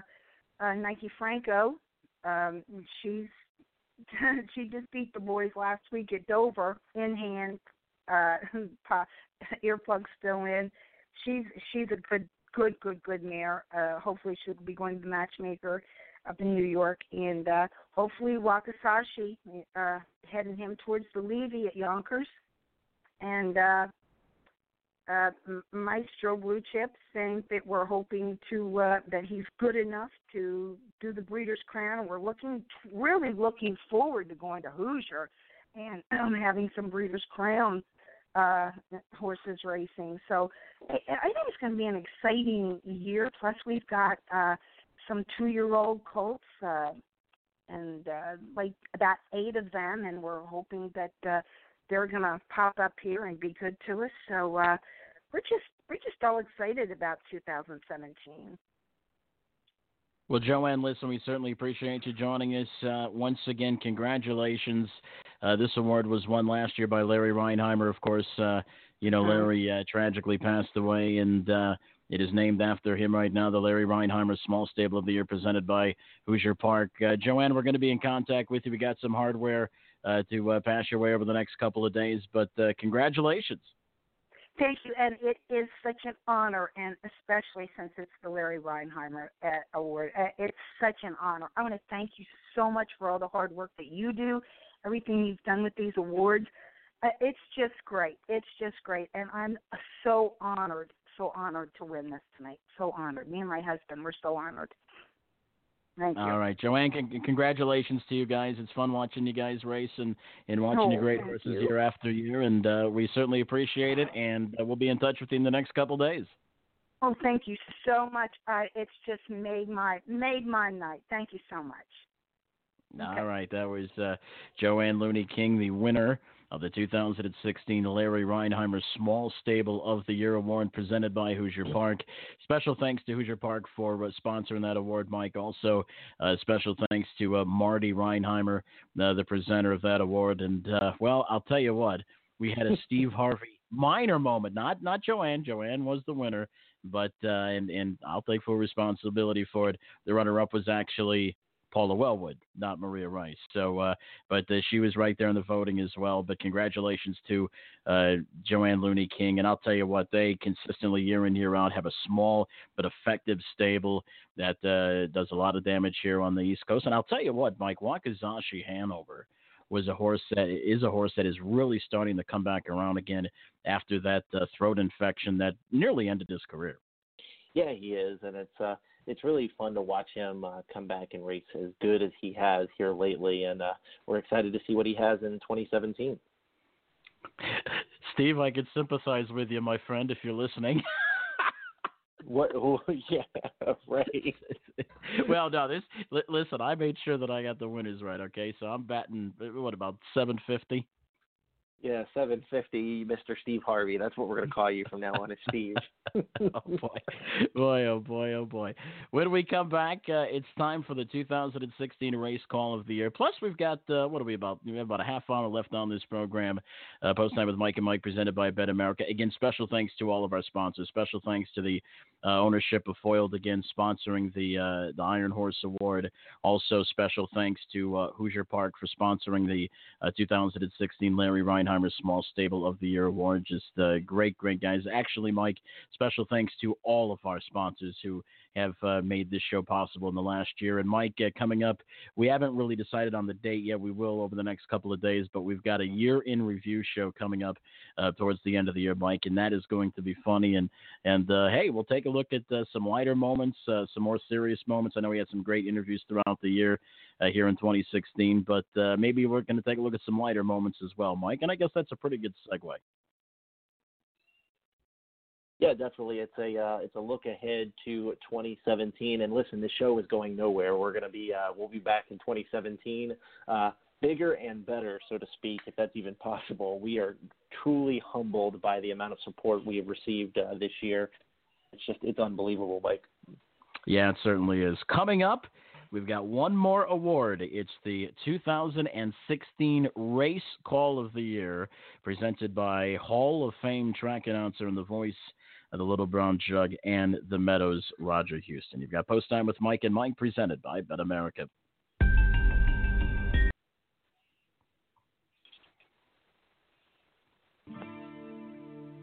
uh, Nike Franco. Um, she's she just beat the boys last week at Dover in hand, uh, earplugs still in. She's she's a good good good good mare. Uh, hopefully she'll be going to the matchmaker up in New York, and uh, hopefully Wakizashi uh, heading him towards the Levy at Yonkers, and. uh uh, Maestro Blue Chip saying that we're hoping to uh, that he's good enough to do the Breeders' Crown, we're looking really looking forward to going to Hoosier and um, having some Breeders' Crown uh, horses racing. So I, I think it's going to be an exciting year. Plus, we've got uh, some two-year-old colts. Uh, and uh, like about eight of them, and we're hoping that uh, they're going to pop up here and be good to us. So uh, we're just we're just all excited about 2017. Well, Joanne, listen, we certainly appreciate you joining us. Uh, once again, congratulations. Uh, this award was won last year by Larry Rheinheimer. Of course, uh, you know, Uh-huh. Larry uh, tragically passed away, and uh, it is named after him right now, the Larry Rheinheimer Small Stable of the Year presented by Hoosier Park. Uh, Joanne, we're going to be in contact with you. We got some hardware uh, to uh, pass your way over the next couple of days, but uh, congratulations. Thank you, and it is such an honor, and especially since it's the Larry Rheinheimer uh, Award, uh, it's such an honor. I want to thank you so much for all the hard work that you do, everything you've done with these awards. Uh, it's just great. It's just great, and I'm so honored, so honored to win this tonight. So honored. Me and my husband, we're so honored. Thank you. All right, Joanne, con- congratulations to you guys. It's fun watching you guys race and, and watching Oh, your great horses you. year after year, and uh, we certainly appreciate it. And uh, we'll be in touch with you in the next couple days. Oh, thank you so much. Uh, it's just made my made my night. Thank you so much. All right, that was uh, Joanne Looney King, the winner of the 2016 Larry Rheinheimer Small Stable of the Year Award presented by Hoosier Park. Special thanks to Hoosier Park for uh, sponsoring that award, Mike. Also, uh, special thanks to uh, Marty Rheinheimer, uh, the presenter of that award. And, uh, well, I'll tell you what, we had a Steve Harvey minor moment, not not Joanne. Joanne was the winner, but, uh, and, and I'll take full responsibility for it. The runner up was actually Paula Wellwood, not Maria Rice. So, uh, but uh, she was right there in the voting as well. But congratulations to uh, Joanne Looney King. And I'll tell you what, they consistently year in, year out have a small but effective stable that uh, does a lot of damage here on the East Coast. And I'll tell you what, Mike Wakizashi Hanover was a horse that is a horse that is really starting to come back around again after that uh, throat infection that nearly ended his career. Yeah, he is, and it's uh, it's really fun to watch him uh, come back and race as good as he has here lately, and uh, we're excited to see what he has in 2017. Steve, I can sympathize with you, my friend, if you're listening. What? Oh, yeah, right. well, no, this. Li- listen, I made sure that I got the winners right. Okay, so I'm batting what about seven fifty? Yeah, 750, Mr. Steve Harvey. That's what we're to call you from now on, is Steve. oh boy, boy, oh boy, oh boy. When we come back, uh, it's time for the 2016 Race Call of the Year. Plus, we've got uh, what are we about? We have about a half hour left on this program. Uh, Post time with Mike and Mike, presented by Bet America. Again, special thanks to all of our sponsors. Special thanks to the uh, ownership of Foiled again, sponsoring the uh, the Iron Horse Award. Also, special thanks to uh, Hoosier Park for sponsoring the 2016 Larry Rheinheimer Small Stable of the Year Award. Just uh, great, great guys. Actually, Mike special thanks to all of our sponsors who have uh, made this show possible in the last year. And Mike, uh, coming up, we haven't really decided on the date yet. We will over the next couple of days, but we've got a year in review show coming up uh, towards the end of the year, Mike, and that is going to be funny. And and uh, hey, we'll take a look at uh, some lighter moments, uh, some more serious moments. I know we had some great interviews throughout the year. here in 2016, but maybe we're going to take a look at some lighter moments as well, Mike. And I guess that's a pretty good segue. Yeah, definitely. It's a uh, it's a look ahead to 2017. And listen, this show is going nowhere. We're gonna be uh, we'll be back in 2017, uh, bigger and better, so to speak, if that's even possible. We are truly humbled by the amount of support we have received uh, this year. It's just it's unbelievable, Mike. Yeah, it certainly is. Coming up. We've got one more award. It's the 2016 Race Call of the Year, presented by Hall of Fame track announcer and the voice the Little Brown Jug, and the Meadows, Roger Huston. You've got Post Time with Mike and Mike presented by BetAmerica.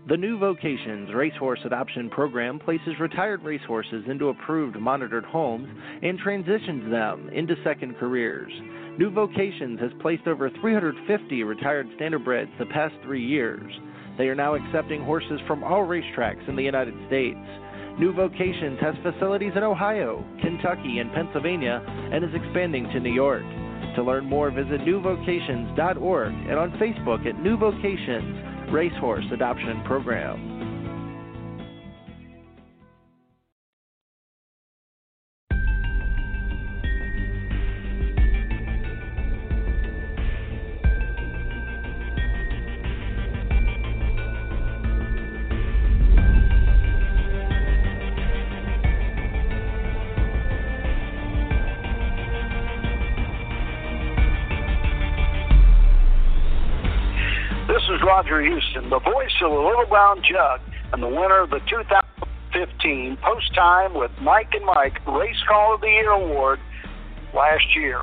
The new Vocations Racehorse Adoption Program places retired racehorses into approved monitored homes and transitions them into second careers. New Vocations has placed over 350 retired standardbreds the past three years. They are now accepting horses from all racetracks in the United States. New Vocations has facilities in Ohio, Kentucky, and Pennsylvania and is expanding to New York. To learn more, visit newvocations.org and on Facebook at New Vocations Racehorse Adoption Program. The the Little Brown Jug, and the winner of the 2015 Post Time with Mike and Mike Race Call of the Year Award last year.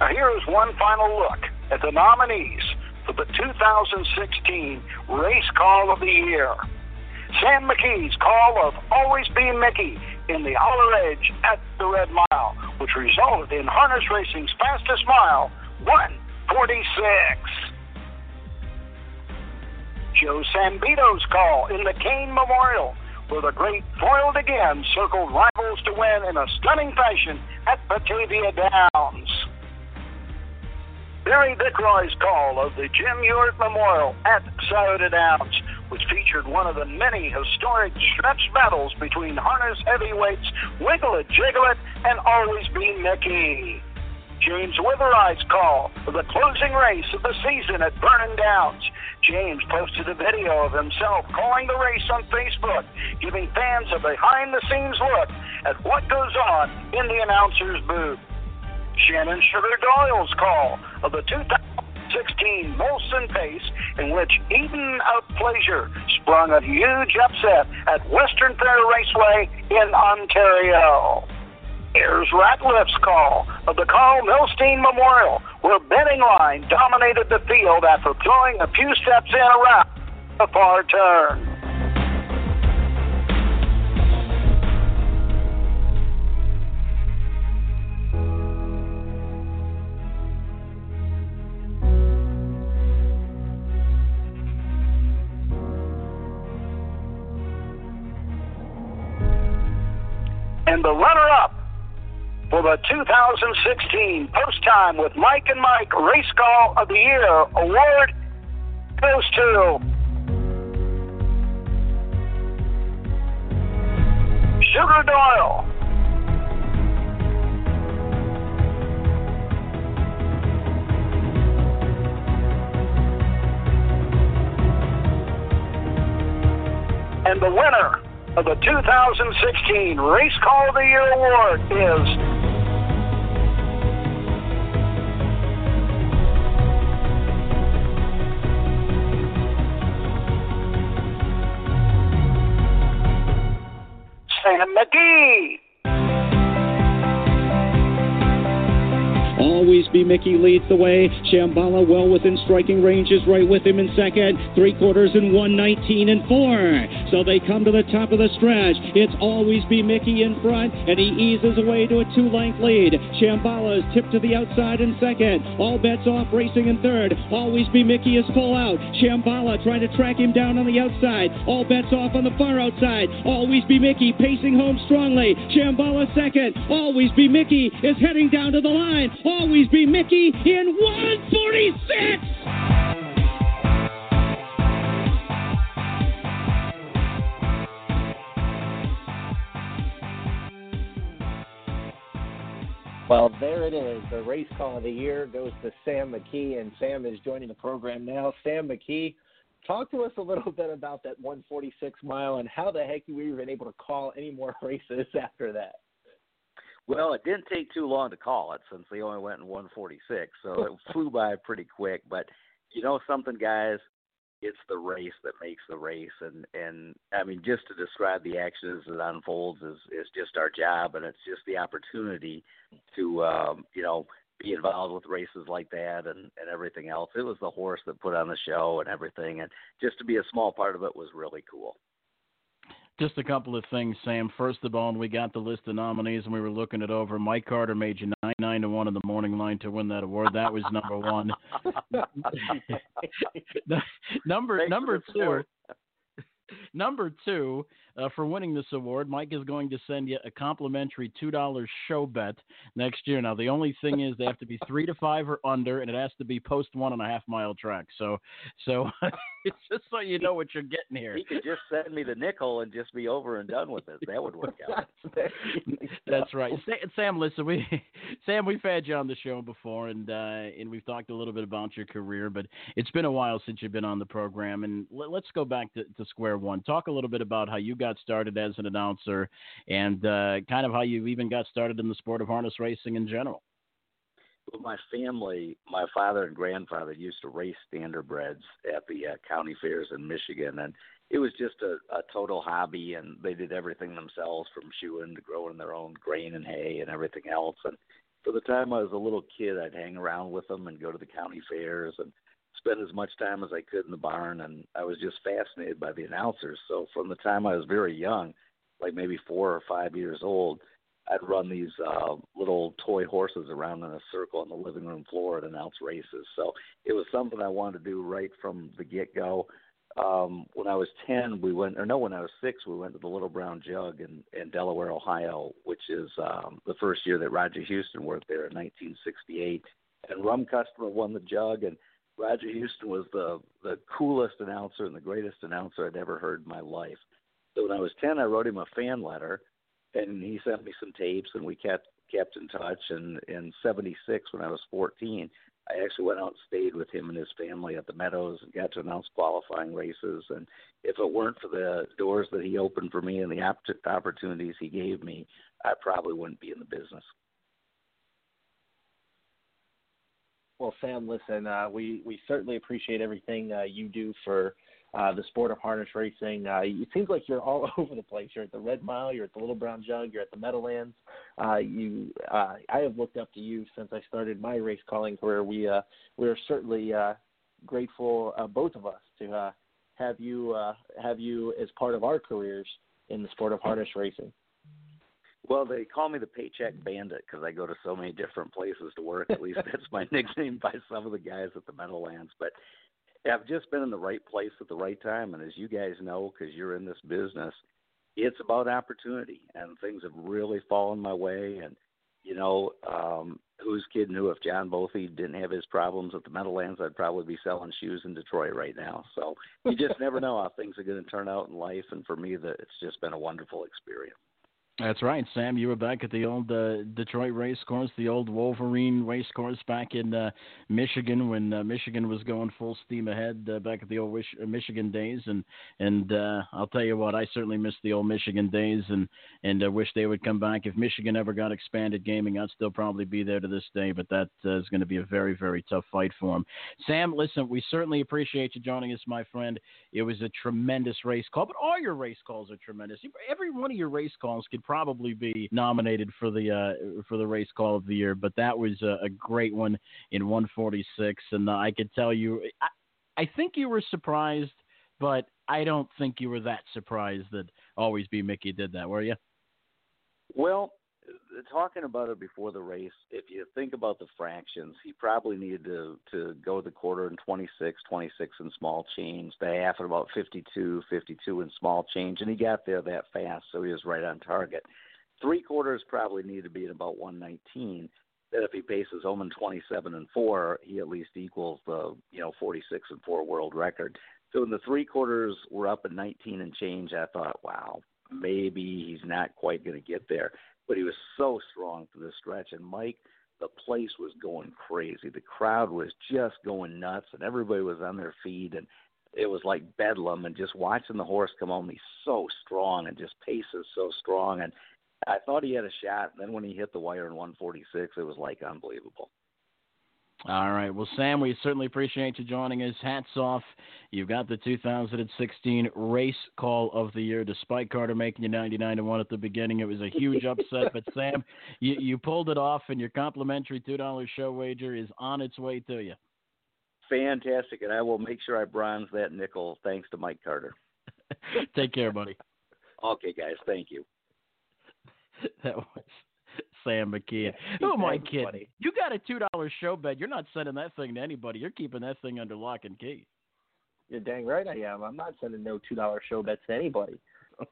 Now, here is one final look at the nominees for the 2016 Race Call of the Year. Sam McKee's call of Always B Miki in the Allerage at the Red Mile, which resulted in harness racing's fastest mile, 146. Joe Sambito's call in the Kane Memorial, where the great foiled again circled rivals to win in a stunning fashion at Batavia Downs. Barry Vickroy's call of the Jim Ewart Memorial at Scioto Downs, which featured one of the many historic stretch battles between harness heavyweights Wiggle It, Jiggle It, and Always B Miki. James Witherite's call of the closing race of the season at Vernon Downs. James posted a video of himself calling the race on Facebook, giving fans a behind the scenes look at what goes on in the announcer's booth. Shannon Sugar Doyle's call of the 2016 Molson Pace, in which Eden of Pleasure sprung a huge upset at Western Fair Raceway in Ontario. Here's Ratliff's call of the Carl Milstein Memorial, where Benning Line dominated the field after throwing a few steps in around the far turn. And the runner up for the 2016 Post Time with Mike and Mike Race Call of the Year award goes to Sugar Doyle. And the winner of the 2016 Race Call of the Year award is Sam Miki leads the way. Shamballa well within striking range is right with him in second. Three quarters and one nineteen and four. So they come to the top of the stretch. It's Always B Miki in front, and he eases away to a two length lead. Shamballa is tipped to the outside in second. All bets off racing in third. Always B Miki is full out. Shamballa trying to track him down on the outside. All bets off on the far outside. Always B Miki pacing home strongly. Shamballa second. Always B Miki is heading down to the line. Always be Miki in 146. Well, there it is. The race call of the year goes to Sam McKee, and Sam is joining the program now. Sam McKee, talk to us a little bit about that 146 mile and how the heck you were even able to call any more races after that. Well, it didn't take too long to call it since they only went in 146, so it flew by pretty quick. But you know something, guys, it's the race that makes the race, and and I mean just to describe the action as it unfolds is is just our job, and it's just the opportunity to um, you know be involved with races like that and and everything else. It was the horse that put on the show and everything, and just to be a small part of it was really cool. Just a couple of things, Sam. First of all, we got the list of nominees and we were looking it over, Mike Carter made you nine nine to one in the morning line to win that award. That was number one. number Thanks number two. Number two, uh, for winning this award, Mike is going to send you a complimentary two dollars show bet next year. Now the only thing is they have to be three to five or under, and it has to be post one and a half mile track. So, so it's just so you know what you're getting here. He could just send me the nickel and just be over and done with it. That would work out. That's right, Sam. Listen, we Sam, we've had you on the show before, and uh, and we've talked a little bit about your career, but it's been a while since you've been on the program. And let, let's go back to, to square one. Talk a little bit about how you got started as an announcer, and uh, kind of how you even got started in the sport of harness racing in general. Well, my family, my father and grandfather used to race standardbreds at the uh, county fairs in Michigan, and it was just a, a total hobby. And they did everything themselves, from shoeing to growing their own grain and hay and everything else. And for the time I was a little kid, I'd hang around with them and go to the county fairs and spend as much time as I could in the barn. And I was just fascinated by the announcers. So from the time I was very young, like maybe four or five years old, I'd run these uh, little toy horses around in a circle on the living room floor and announce races. So it was something I wanted to do right from the get go. Um, when I was 10, we went, or no, when I was six, we went to the Little Brown Jug in, in Delaware, Ohio, which is um, the first year that Roger Huston worked there in 1968. And Rum Customer won the jug, and Roger Huston was the the coolest announcer and the greatest announcer I'd ever heard in my life. So when I was 10, I wrote him a fan letter, and he sent me some tapes, and we kept kept in touch. And in '76, when I was 14, I actually went out and stayed with him and his family at the Meadows and got to announce qualifying races. And if it weren't for the doors that he opened for me and the opp- opportunities he gave me, I probably wouldn't be in the business. Well, Sam, listen, uh, we we certainly appreciate everything uh, you do for uh, the sport of harness racing. Uh, it seems like you're all over the place. You're at the Red Mile, you're at the Little Brown Jug, you're at the Meadowlands. Uh, you, uh, I have looked up to you since I started my race calling career. We uh, we are certainly uh, grateful, uh, both of us, to uh, have you uh, have you as part of our careers in the sport of harness racing. Well, they call me the paycheck bandit because I go to so many different places to work. At least that's my nickname by some of the guys at the Meadowlands. But I've just been in the right place at the right time, and as you guys know, because you're in this business, it's about opportunity, and things have really fallen my way. And you know, um, who's kidding who? If John Bothy didn't have his problems at the Meadowlands, I'd probably be selling shoes in Detroit right now. So you just never know how things are going to turn out in life. And for me, that it's just been a wonderful experience. That's right, Sam. You were back at the old uh, Detroit race course, the old Wolverine race course back in uh, Michigan when uh, Michigan was going full steam ahead uh, back at the old Michigan days. And and uh, I'll tell you what, I certainly miss the old Michigan days and and uh, wish they would come back. If Michigan ever got expanded gaming, I'd still probably be there to this day. But that is going to be a very very tough fight for them. Sam, listen, we certainly appreciate you joining us, my friend. It was a tremendous race call, but all your race calls are tremendous. Every one of your race calls could probably be nominated for the uh, for the race call of the year. But that was a, a great one in 146, and uh, I could tell you, I, I think you were surprised, but I don't think you were that surprised that Always B Miki did that, were you? Well, talking about it before the race, if you think about the fractions, he probably needed to to go the quarter in 26, 26 in small change, the half at about 52, 52 in small change, and he got there that fast, so he was right on target. Three quarters probably need to be at about 119. That if he paces home in 27 and four, he at least equals the you know 46 and four world record. So when the three quarters were up at 19 and change, I thought, wow, maybe he's not quite going to get there. But he was so strong for the stretch. And Mike, the place was going crazy. The crowd was just going nuts, and everybody was on their feet, and it was like bedlam. And just watching the horse come home, he's so strong and just paces so strong. And I thought he had a shot. And then when he hit the wire in 146, it was like unbelievable. All right. Well, Sam, we certainly appreciate you joining us. Hats off. You've got the 2016 Race Call of the Year, despite Carter making you 99 to 1 at the beginning. It was a huge upset, but Sam, you, you pulled it off, and your complimentary $2 show wager is on its way to you. Fantastic. And I will make sure I bronze that nickel thanks to Mike Carter. Take care, buddy. Okay, guys. Thank you. that was Sam McKeon. Who am I kidding? You got a two dollar show bet. You're not sending that thing to anybody. You're keeping that thing under lock and key. You're dang right I am. I'm not sending no two dollar show bets to anybody.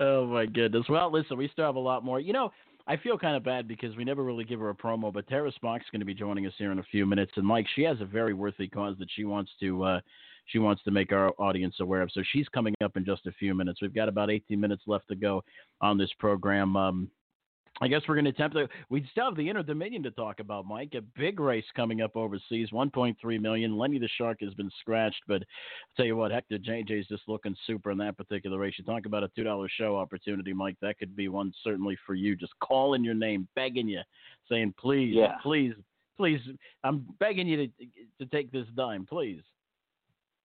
oh my goodness. Well, listen, we still have a lot more. You know, I feel kind of bad because we never really give her a promo, but Tara Spock's going to be joining us here in a few minutes. And Mike, she has a very worthy cause that she wants to uh, she wants to make our audience aware of. So she's coming up in just a few minutes. We've got about 18 minutes left to go on this program. Um, I guess we're going to attempt to. We still have the Inter Dominion to talk about, Mike. A big race coming up overseas, 1.3 million. Lenny the Shark has been scratched, but I'll tell you what, Hector JJ is just looking super in that particular race. You talk about a two dollar show opportunity, Mike. That could be one certainly for you. Just calling your name, begging you, saying, "Please, Yeah. please, please, I'm begging you to to take this dime, please."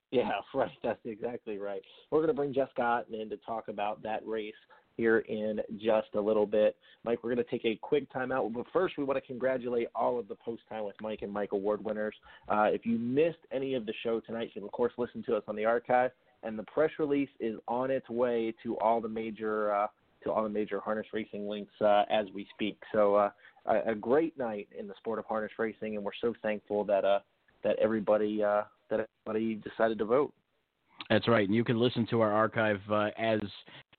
Yeah, right. That's exactly right. We're going to bring Jeff Scott in to talk about that race here in just a little bit. Mike, we're going to take a quick timeout, but first we want to congratulate all of the Post Time with Mike and Mike award winners. Uh, if you missed any of the show tonight, you can of course listen to us on the archive, and the press release is on its way to all the major uh, to all the major harness racing links uh, as we speak. So uh, a, a great night in the sport of harness racing, and we're so thankful that uh, that everybody uh, that everybody decided to vote. That's right. And you can listen to our archive uh, as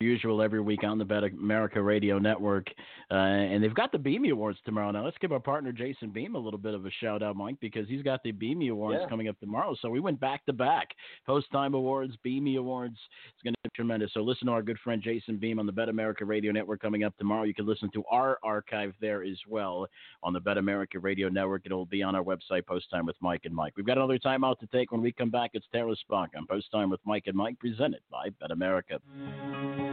usual every week on the BetAmerica Radio Network. Uh, and they've got the Beamy Awards tomorrow. Now, let's give our partner Jason Beem a little bit of a shout out, Mike, because he's got the Beamy Awards Yeah. coming up tomorrow. So we went back to back Post Time Awards, Beamy Awards. It's going to be tremendous. So listen to our good friend Jason Beem on the BetAmerica Radio Network coming up tomorrow. You can listen to our archive there as well on the BetAmerica Radio Network. It'll be on our website, Post Time with Mike and Mike. We've got another timeout to take. When we come back, it's Tara Spock on Post Time with Mike and Mike, presented by BetAmerica.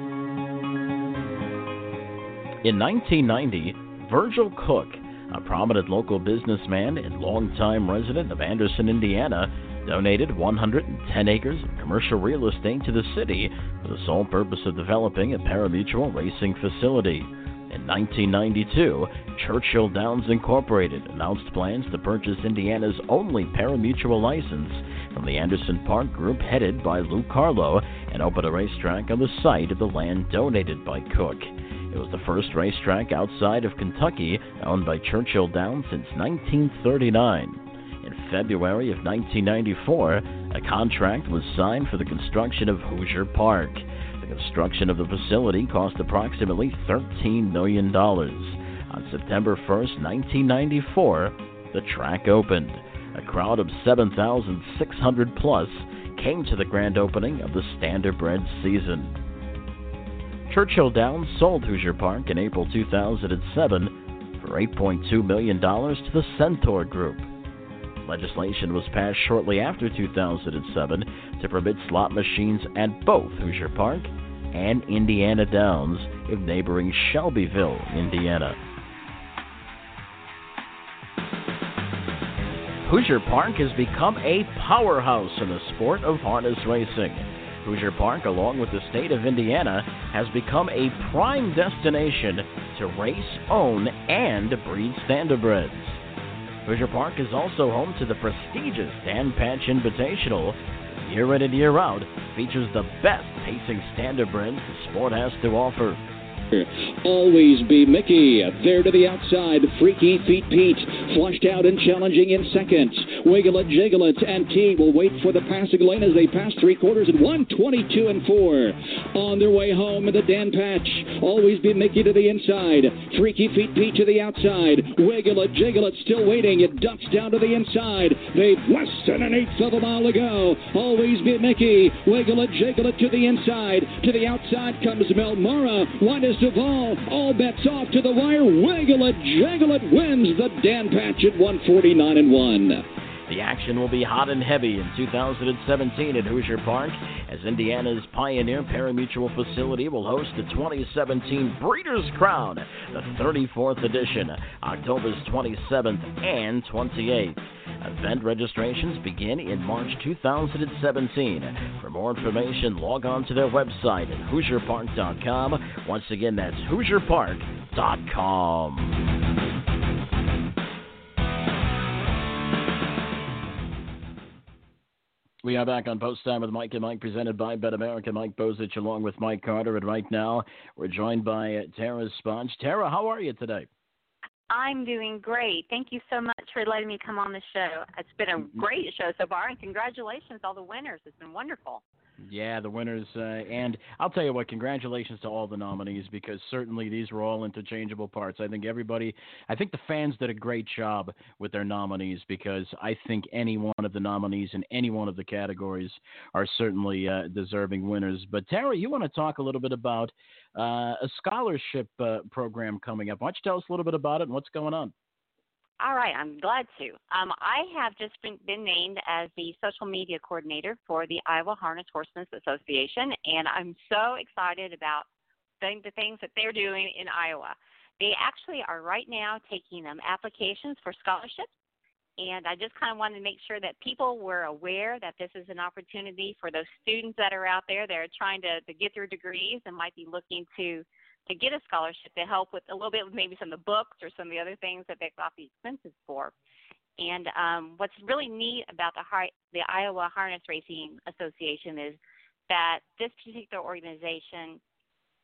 In 1990, Virgil Cook, a prominent local businessman and longtime resident of Anderson, Indiana, donated 110 acres of commercial real estate to the city for the sole purpose of developing a parimutuel racing facility. In 1992, Churchill Downs Incorporated announced plans to purchase Indiana's only parimutuel license from the Anderson Park Group headed by Lou Carlo and opened a racetrack on the site of the land donated by Cook. It was the first racetrack outside of Kentucky owned by Churchill Downs since 1939. In February of 1994, a contract was signed for the construction of Hoosier Park. The construction of the facility cost approximately $13 million. On September 1, 1994, the track opened. A crowd of 7,600 plus came to the grand opening of the Standardbred season. Churchill Downs sold Hoosier Park in April 2007 for $8.2 million to the Centaur Group. Legislation was passed shortly after 2007 to permit slot machines at both Hoosier Park and Indiana Downs in neighboring Shelbyville, Indiana. Hoosier Park has become a powerhouse in the sport of harness racing. Hoosier Park, along with the state of Indiana, has become a prime destination to race, own, and breed standardbreds. Hoosier Park is also home to the prestigious Dan Patch Invitational. Year in and year out, features the best pacing standardbreds the sport has to offer. Always B Miki. There to the outside. Freaky Feet Pete. Flushed out and challenging in seconds. Wiggle it, jiggle it, and T will wait for the passing lane as they pass three quarters at 122 and 4. On their way home in the Dan Patch. Always B Miki to the inside. Freaky Feet Pete to the outside. Wiggle it, jiggle it, still waiting. It ducks down to the inside. They've less than an eighth of a mile to go. Always B Miki. Wiggle it, jiggle it to the inside. To the outside comes Mel Mara. Widest of all. All bets off to the wire. Wiggle it, jiggle it wins the Dan Patch at 149 and 1. The action will be hot and heavy in 2017 at Hoosier Park as Indiana's Pioneer Parimutuel facility will host the 2017 Breeders' Crown, the 34th edition, October's 27th and 28th. Event registrations begin in March 2017. For more information, log on to their website at HoosierPark.com. Once again, that's HoosierPark.com. We are back on Post Time with Mike and Mike, presented by BetAmerica. Mike Bozich along with Mike Carter. And right now, we're joined by uh, Tara Sponge. Tara, how are you today? I'm doing great. Thank you so much for letting me come on the show. It's been a great show so far, and congratulations all the winners. It's been wonderful. Yeah, the winners. Uh, and I'll tell you what, congratulations to all the nominees because certainly these were all interchangeable parts. I think everybody, I think the fans did a great job with their nominees because I think any one of the nominees in any one of the categories are certainly uh, deserving winners. But Tara, you want to talk a little bit about uh, a scholarship uh, program coming up. Why don't you tell us a little bit about it and what's going on? All right, I'm glad to. Um, I have just been, been named as the social media coordinator for the Iowa Harness Horsemen's Association, and I'm so excited about the, the things that they're doing in Iowa. They actually are right now taking um, applications for scholarships, and I just kind of wanted to make sure that people were aware that this is an opportunity for those students that are out there that are trying to, to get their degrees and might be looking to to get a scholarship to help with a little bit with maybe some of the books or some of the other things that they've got the expenses for. And um, what's really neat about the, the Iowa Harness Racing Association is that this particular organization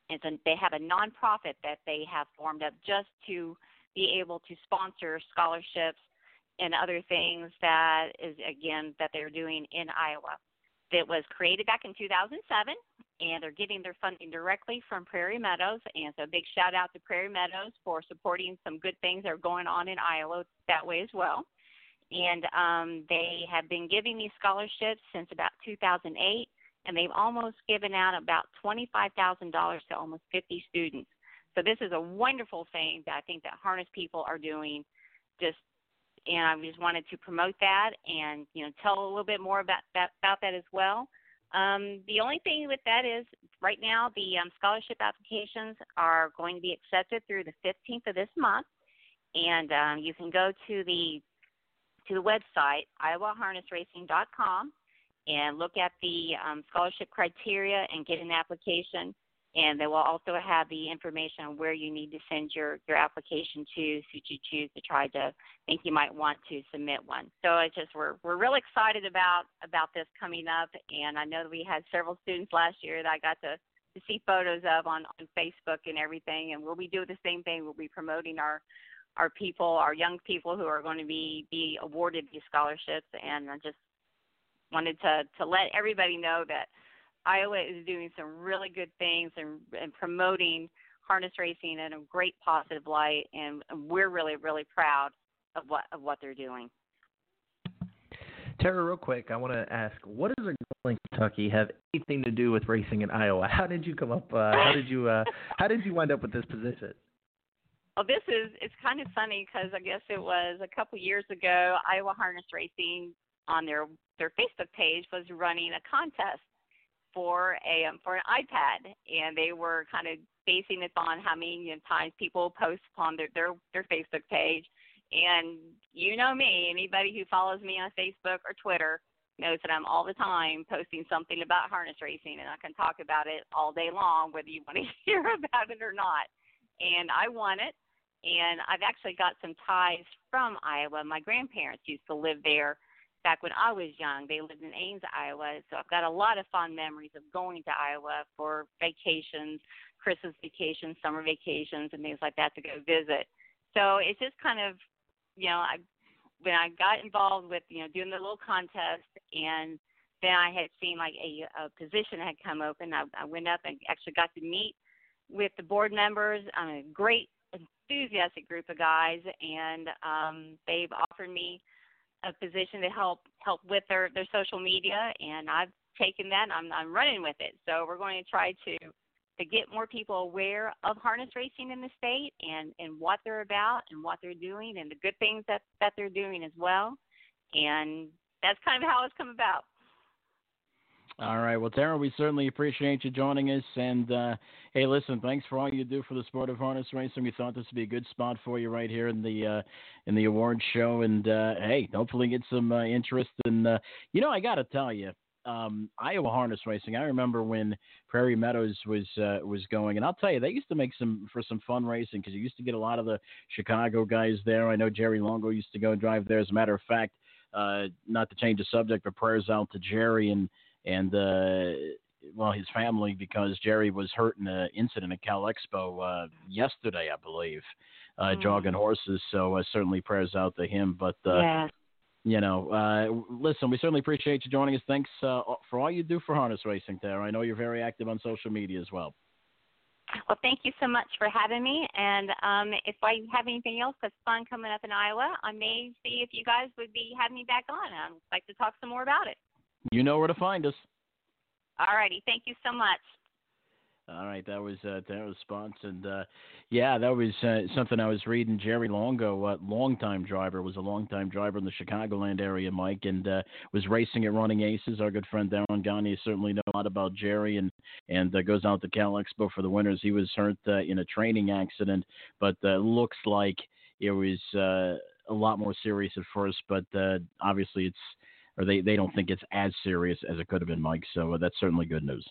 is a, they have a nonprofit that they have formed up just to be able to sponsor scholarships and other things that is again that they're doing in Iowa. It was created back in 2007, and they're getting their funding directly from Prairie Meadows. And so, a big shout out to Prairie Meadows for supporting some good things that are going on in Iowa that way as well. And um, they have been giving these scholarships since about 2008, and they've almost given out about $25,000 to almost 50 students. So this is a wonderful thing that I think that harness people are doing. Just and I just wanted to promote that and you know tell a little bit more about that about that as well. Um, the only thing with that is right now the um, scholarship applications are going to be accepted through the 15th of this month, and um, you can go to the to the website iowaharnessracing.com and look at the um, scholarship criteria and get an application. And they will also have the information on where you need to send your, your application to should you choose to try to think you might want to submit one. So it's just we're we're real excited about about this coming up and I know that we had several students last year that I got to to see photos of on, on Facebook and everything and we'll be doing the same thing. We'll be promoting our our people, our young people who are going to be be awarded these scholarships and I just wanted to to let everybody know that Iowa is doing some really good things and, and promoting harness racing in a great positive light, and we're really really proud of what of what they're doing. Tara, real quick, I want to ask, what does a girl in Kentucky have anything to do with racing in Iowa? How did you come up? Uh, how did you? Uh, how did you wind up with this position? Well, this is it's kind of funny because I guess it was a couple years ago. Iowa Harness Racing on their their Facebook page was running a contest for a um, for an iPad, and they were kind of basing it on how many you know, times people post on their their their Facebook page. And you know me, anybody who follows me on Facebook or Twitter knows that I'm all the time posting something about harness racing, and I can talk about it all day long, whether you want to hear about it or not. And I won it, and I've actually got some ties from Iowa. My grandparents used to live there back when I was young. They lived in Ames, Iowa, so I've got a lot of fond memories of going to Iowa for vacations, Christmas vacations, summer vacations, and things like that to go visit. So it's just kind of, you know, I when I got involved with you know doing the little contest and then I had seen like a, a position had come open. I, I went up and actually got to meet with the board members. I'm a great enthusiastic group of guys, and um, they've offered me a position to help help with their their social media, and I've taken that. And I'm I'm running with it. So we're going to try to to get more people aware of harness racing in the state and and what they're about and what they're doing and the good things that that they're doing as well. And that's kind of how it's come about. All right. Well, Tara, we certainly appreciate you joining us. And uh, hey, listen, thanks for all you do for the sport of harness racing. We thought this would be a good spot for you right here in the uh, in the award show. And uh, hey, hopefully get some uh, interest. And uh, you know, I got to tell you, um, Iowa harness racing. I remember when Prairie Meadows was uh, was going, and I'll tell you, they used to make some for some fun racing because you used to get a lot of the Chicago guys there. I know Jerry Longo used to go drive there. As a matter of fact, uh, not to change the subject, but prayers out to Jerry and and uh, well, his family because Jerry was hurt in an incident at Cal Expo uh, yesterday, I believe, uh, mm. jogging horses. So uh, certainly prayers out to him. But uh, yeah. you know, uh, listen, we certainly appreciate you joining us. Thanks uh, for all you do for harness racing, there. I know you're very active on social media as well. Well, thank you so much for having me. And um, if I have anything else that's fun coming up in Iowa, I may see if you guys would be having me back on. I'd like to talk some more about it. You know where to find us. All righty. Thank you so much. All right, that was uh, that response, and uh, yeah, that was uh, something I was reading. Jerry Longo, uh, longtime driver, was a longtime driver in the Chicagoland area, Mike, and uh, was racing at Running Aces. Our good friend Darren Gagne certainly know a lot about Jerry, and and uh, goes out to Cal Expo for the winners. He was hurt uh, in a training accident, but uh, looks like it was uh, a lot more serious at first. But uh, obviously, it's or they, they don't think it's as serious as it could have been, Mike. So that's certainly good news.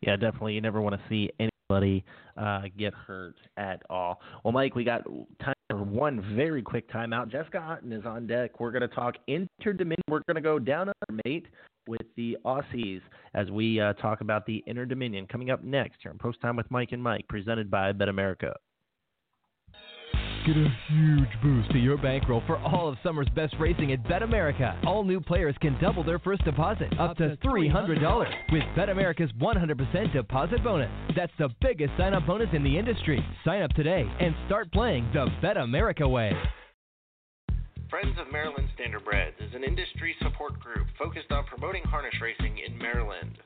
Yeah, definitely. You never want to see anybody uh, get hurt at all. Well, Mike, we got time for one very quick timeout. Jessica Otten is on deck. We're going to talk interdominion. We're going to go down under mate with the Aussies as we uh, talk about the interdominion coming up next here on Post Time with Mike and Mike, presented by BetAmerica. Get a huge boost to your bankroll for all of summer's best racing at BetAmerica. All new players can double their first deposit up to $300 with BetAmerica's 100% deposit bonus. That's the biggest sign up bonus in the industry. Sign up today and start playing the BetAmerica way. Friends of Maryland Standardbreds is an industry support group focused on promoting harness racing in Maryland.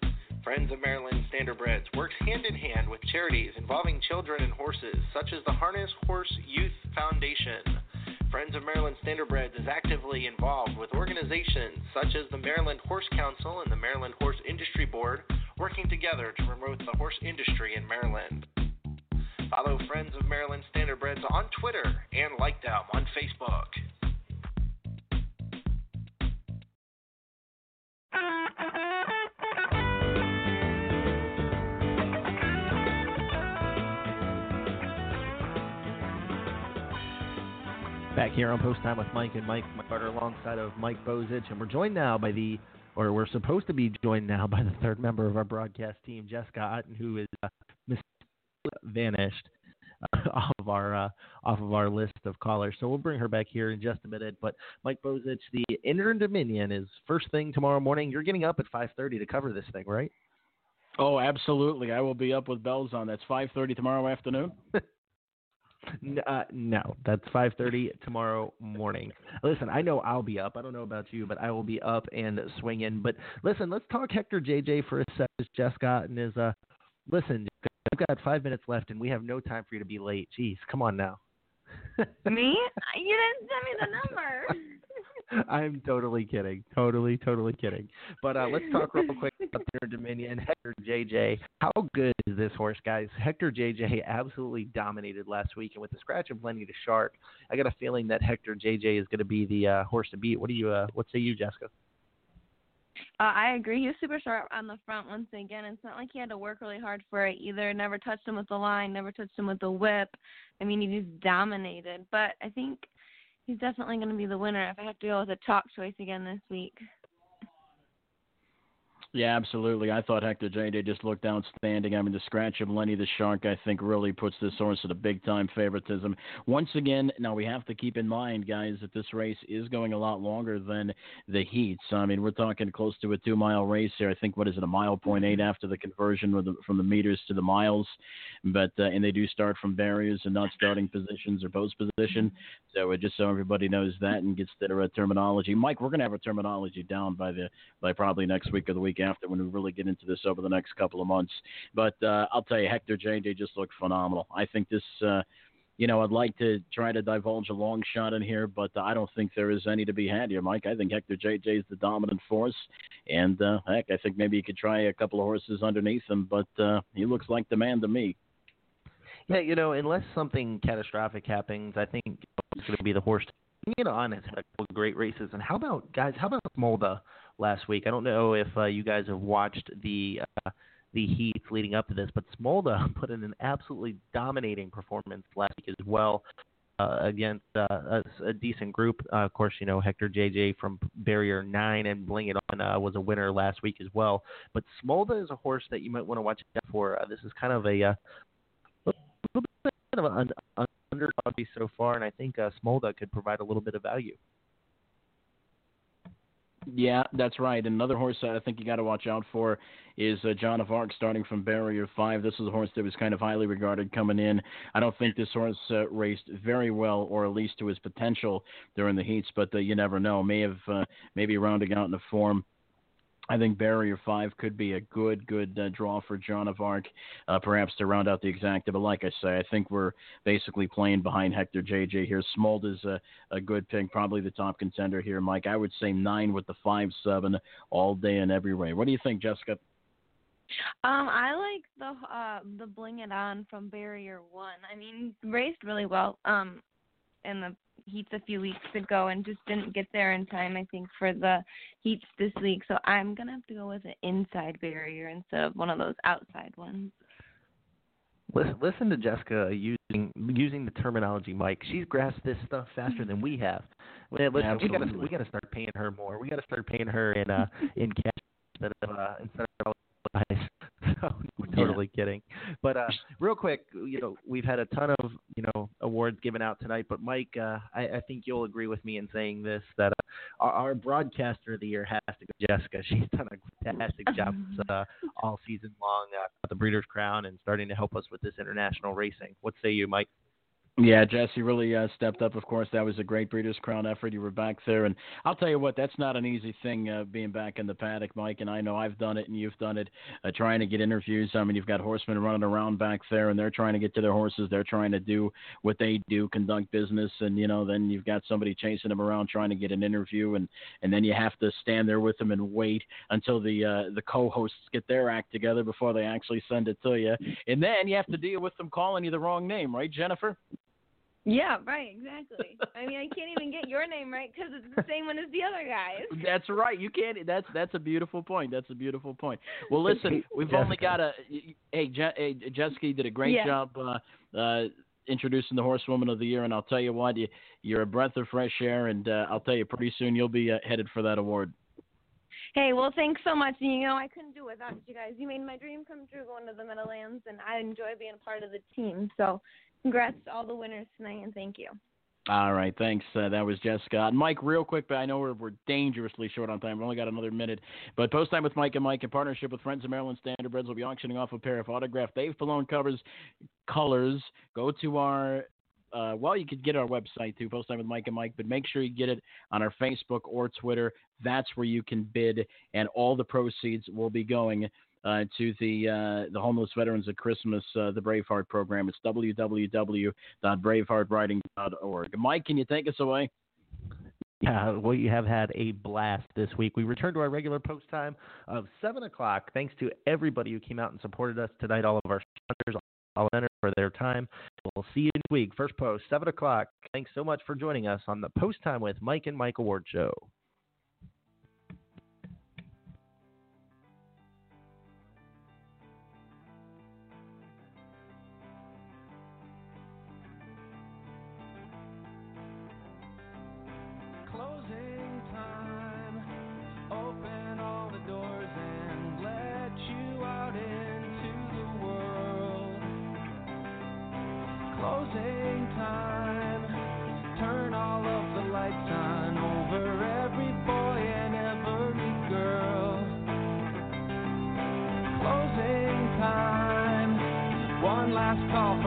Friends of Maryland Standardbreds works hand in hand with charities involving children and horses, such as the Harness Horse Youth Foundation. Friends of Maryland Standardbreds is actively involved with organizations such as the Maryland Horse Council and the Maryland Horse Industry Board, working together to promote the horse industry in Maryland. Follow Friends of Maryland Standardbreds on Twitter and like them on Facebook. Back here on Post Time with Mike and Mike Carter alongside of Mike Bozich, and we're joined now by the, or we're supposed to be joined now by the third member of our broadcast team, Jessica Otten, who is uh, vanished uh, off of our uh, off of our list of callers. So we'll bring her back here in just a minute. But Mike Bozich, the Inter Dominion is first thing tomorrow morning. You're getting up at 5:30 to cover this thing, right? Oh, absolutely. I will be up with bells on. That's 5:30 tomorrow afternoon. Uh, no, that's 5:30 tomorrow morning. Listen, I know I'll be up. I don't know about you, but I will be up and swinging. But listen, let's talk Hector JJ for a sec. Jess Otten is uh, listen, I've got five minutes left, and we have no time for you to be late. Jeez, come on now. Me? You didn't send me the number. I'm totally kidding. Totally, totally kidding. But uh, let's talk real quick about their Dominion. Hector JJ. How good is this horse, guys? Hector JJ absolutely dominated last week, and with the scratch of Lenny the Shark, I got a feeling that Hector JJ is going to be the uh, horse to beat. What do you? Uh, what say you, Jessica? Uh, I agree. He was super sharp on the front once again. It's not like he had to work really hard for it either. Never touched him with the line. Never touched him with the whip. I mean, he just dominated. But I think he's definitely going to be the winner if I have to go with a chalk choice again this week. Yeah, absolutely. I thought Hector JJ just looked outstanding. I mean, the scratch of Lenny the Shark, I think, really puts this horse at a big time favoritism. Once again, now we have to keep in mind, guys, that this race is going a lot longer than the heats. I mean, we're talking close to a two mile race here. I think, what is it, a mile point eight after the conversion the, from the meters to the miles. But, uh, and they do start from barriers and not starting positions or post position. So uh, just so everybody knows that and gets their uh, terminology. Mike, we're going to have our terminology down by the, by probably next week or the week after when we really get into this over the next couple of months. But uh, I'll tell you, Hector JJ just looked phenomenal. I think this, uh, you know, I'd like to try to divulge a long shot in here, but I don't think there is any to be had here, Mike. I think Hector JJ is the dominant force, and uh, heck, I think maybe you could try a couple of horses underneath him, but uh, he looks like the man to me. Yeah, you know, unless something catastrophic happens, I think it's going to be the horse. You know, had a couple great races. And how about guys? How about Smolda last week? I don't know if uh, you guys have watched the uh, the heats leading up to this, but Smolda put in an absolutely dominating performance last week as well. Uh, against uh, a, a decent group. Uh, of course, you know Hector JJ from Barrier Nine and Bling It On uh, was a winner last week as well. But Smolda is a horse that you might want to watch out for. This is kind of a little bit of an underdog so far, and I think Smolda could provide a little bit of value. Yeah, that's right. Another horse I think you got to watch out for is uh, Joan of Arc starting from barrier five. This was a horse that was kind of highly regarded coming in. I don't think this horse uh, raced very well, or at least to his potential during the heats, but uh, you never know. May have uh, maybe rounding out in the form. I think barrier five could be a good, good uh, draw for Joan of Arc, uh, perhaps to round out the exacta. But like I say, I think we're basically playing behind Hector JJ here. Smold is a, a good pick, probably the top contender here, Mike. I would say nine with the five seven all day and every way. What do you think, Jessica? Um, I like the uh the bling it on from barrier one. I mean, raced really well. Um, in the heats a few weeks ago and just didn't get there in time, I think, for the heats this week. So I'm going to have to go with an inside barrier instead of one of those outside ones. Listen, listen to Jessica using using the terminology, Mike. She's grasped this stuff faster than we have. Listen, we got to we got to start paying her more. We got to start paying her in uh in cash instead of uh, instead of so we're totally yeah. kidding. But uh, real quick, you know, we've had a ton of you know awards given out tonight. But Mike, uh, I, I think you'll agree with me in saying this that uh, our, our broadcaster of the year has to go Jessica. She's done a fantastic job uh, all season long uh, at the Breeders' Crown and starting to help us with this international racing. What say you, Mike? Yeah, Jesse really uh, stepped up. Of course, that was a great Breeders' Crown effort. You were back there, and I'll tell you what, that's not an easy thing uh, being back in the paddock, Mike. And I know I've done it, and you've done it, uh, trying to get interviews. I mean, you've got horsemen running around back there, and they're trying to get to their horses. They're trying to do what they do, conduct business, and you know, then you've got somebody chasing them around trying to get an interview, and and then you have to stand there with them and wait until the uh, the co-hosts get their act together before they actually send it to you, and then you have to deal with them calling you the wrong name, right, Jennifer? Yeah, right, exactly. I mean, I can't even get your name right because it's the same one as the other guys. That's right. You can't. That's that's a beautiful point. That's a beautiful point. Well, listen, we've Jessica. only got a. Hey, Je- hey, Jessica, did a great Yeah. job. Uh, uh, introducing the Horsewoman of the Year, and I'll tell you what, you, you're a breath of fresh air, and uh, I'll tell you, pretty soon you'll be uh, headed for that award. Hey, well, thanks so much. You know, I couldn't do it without you guys. You made my dream come true going to the Meadowlands, and I enjoy being a part of the team. So, congrats to all the winners tonight, and thank you. All right, thanks. Uh, that was Jess Scott. Mike, real quick, but I know we're, we're dangerously short on time. We've only got another minute. But Post Time with Mike and Mike, in partnership with Friends of Maryland Standardbreds, will be auctioning off a pair of autographed Dave Palone covers, colors. Go to our uh, well, you could get our website too, Post Time with Mike and Mike, but make sure you get it on our Facebook or Twitter. That's where you can bid, and all the proceeds will be going uh, to the uh, the homeless veterans at Christmas, uh, the Braveheart program. It's www.braveheartwriting.org. Mike, can you take us away? Yeah, we have had a blast this week. We return to our regular post time of 7 o'clock. Thanks to everybody who came out and supported us tonight, all of our sponsors, all of for their time. We'll see you next week. First post, 7 o'clock. Thanks so much for joining us on the Post Time with Mike and Mike Award Show.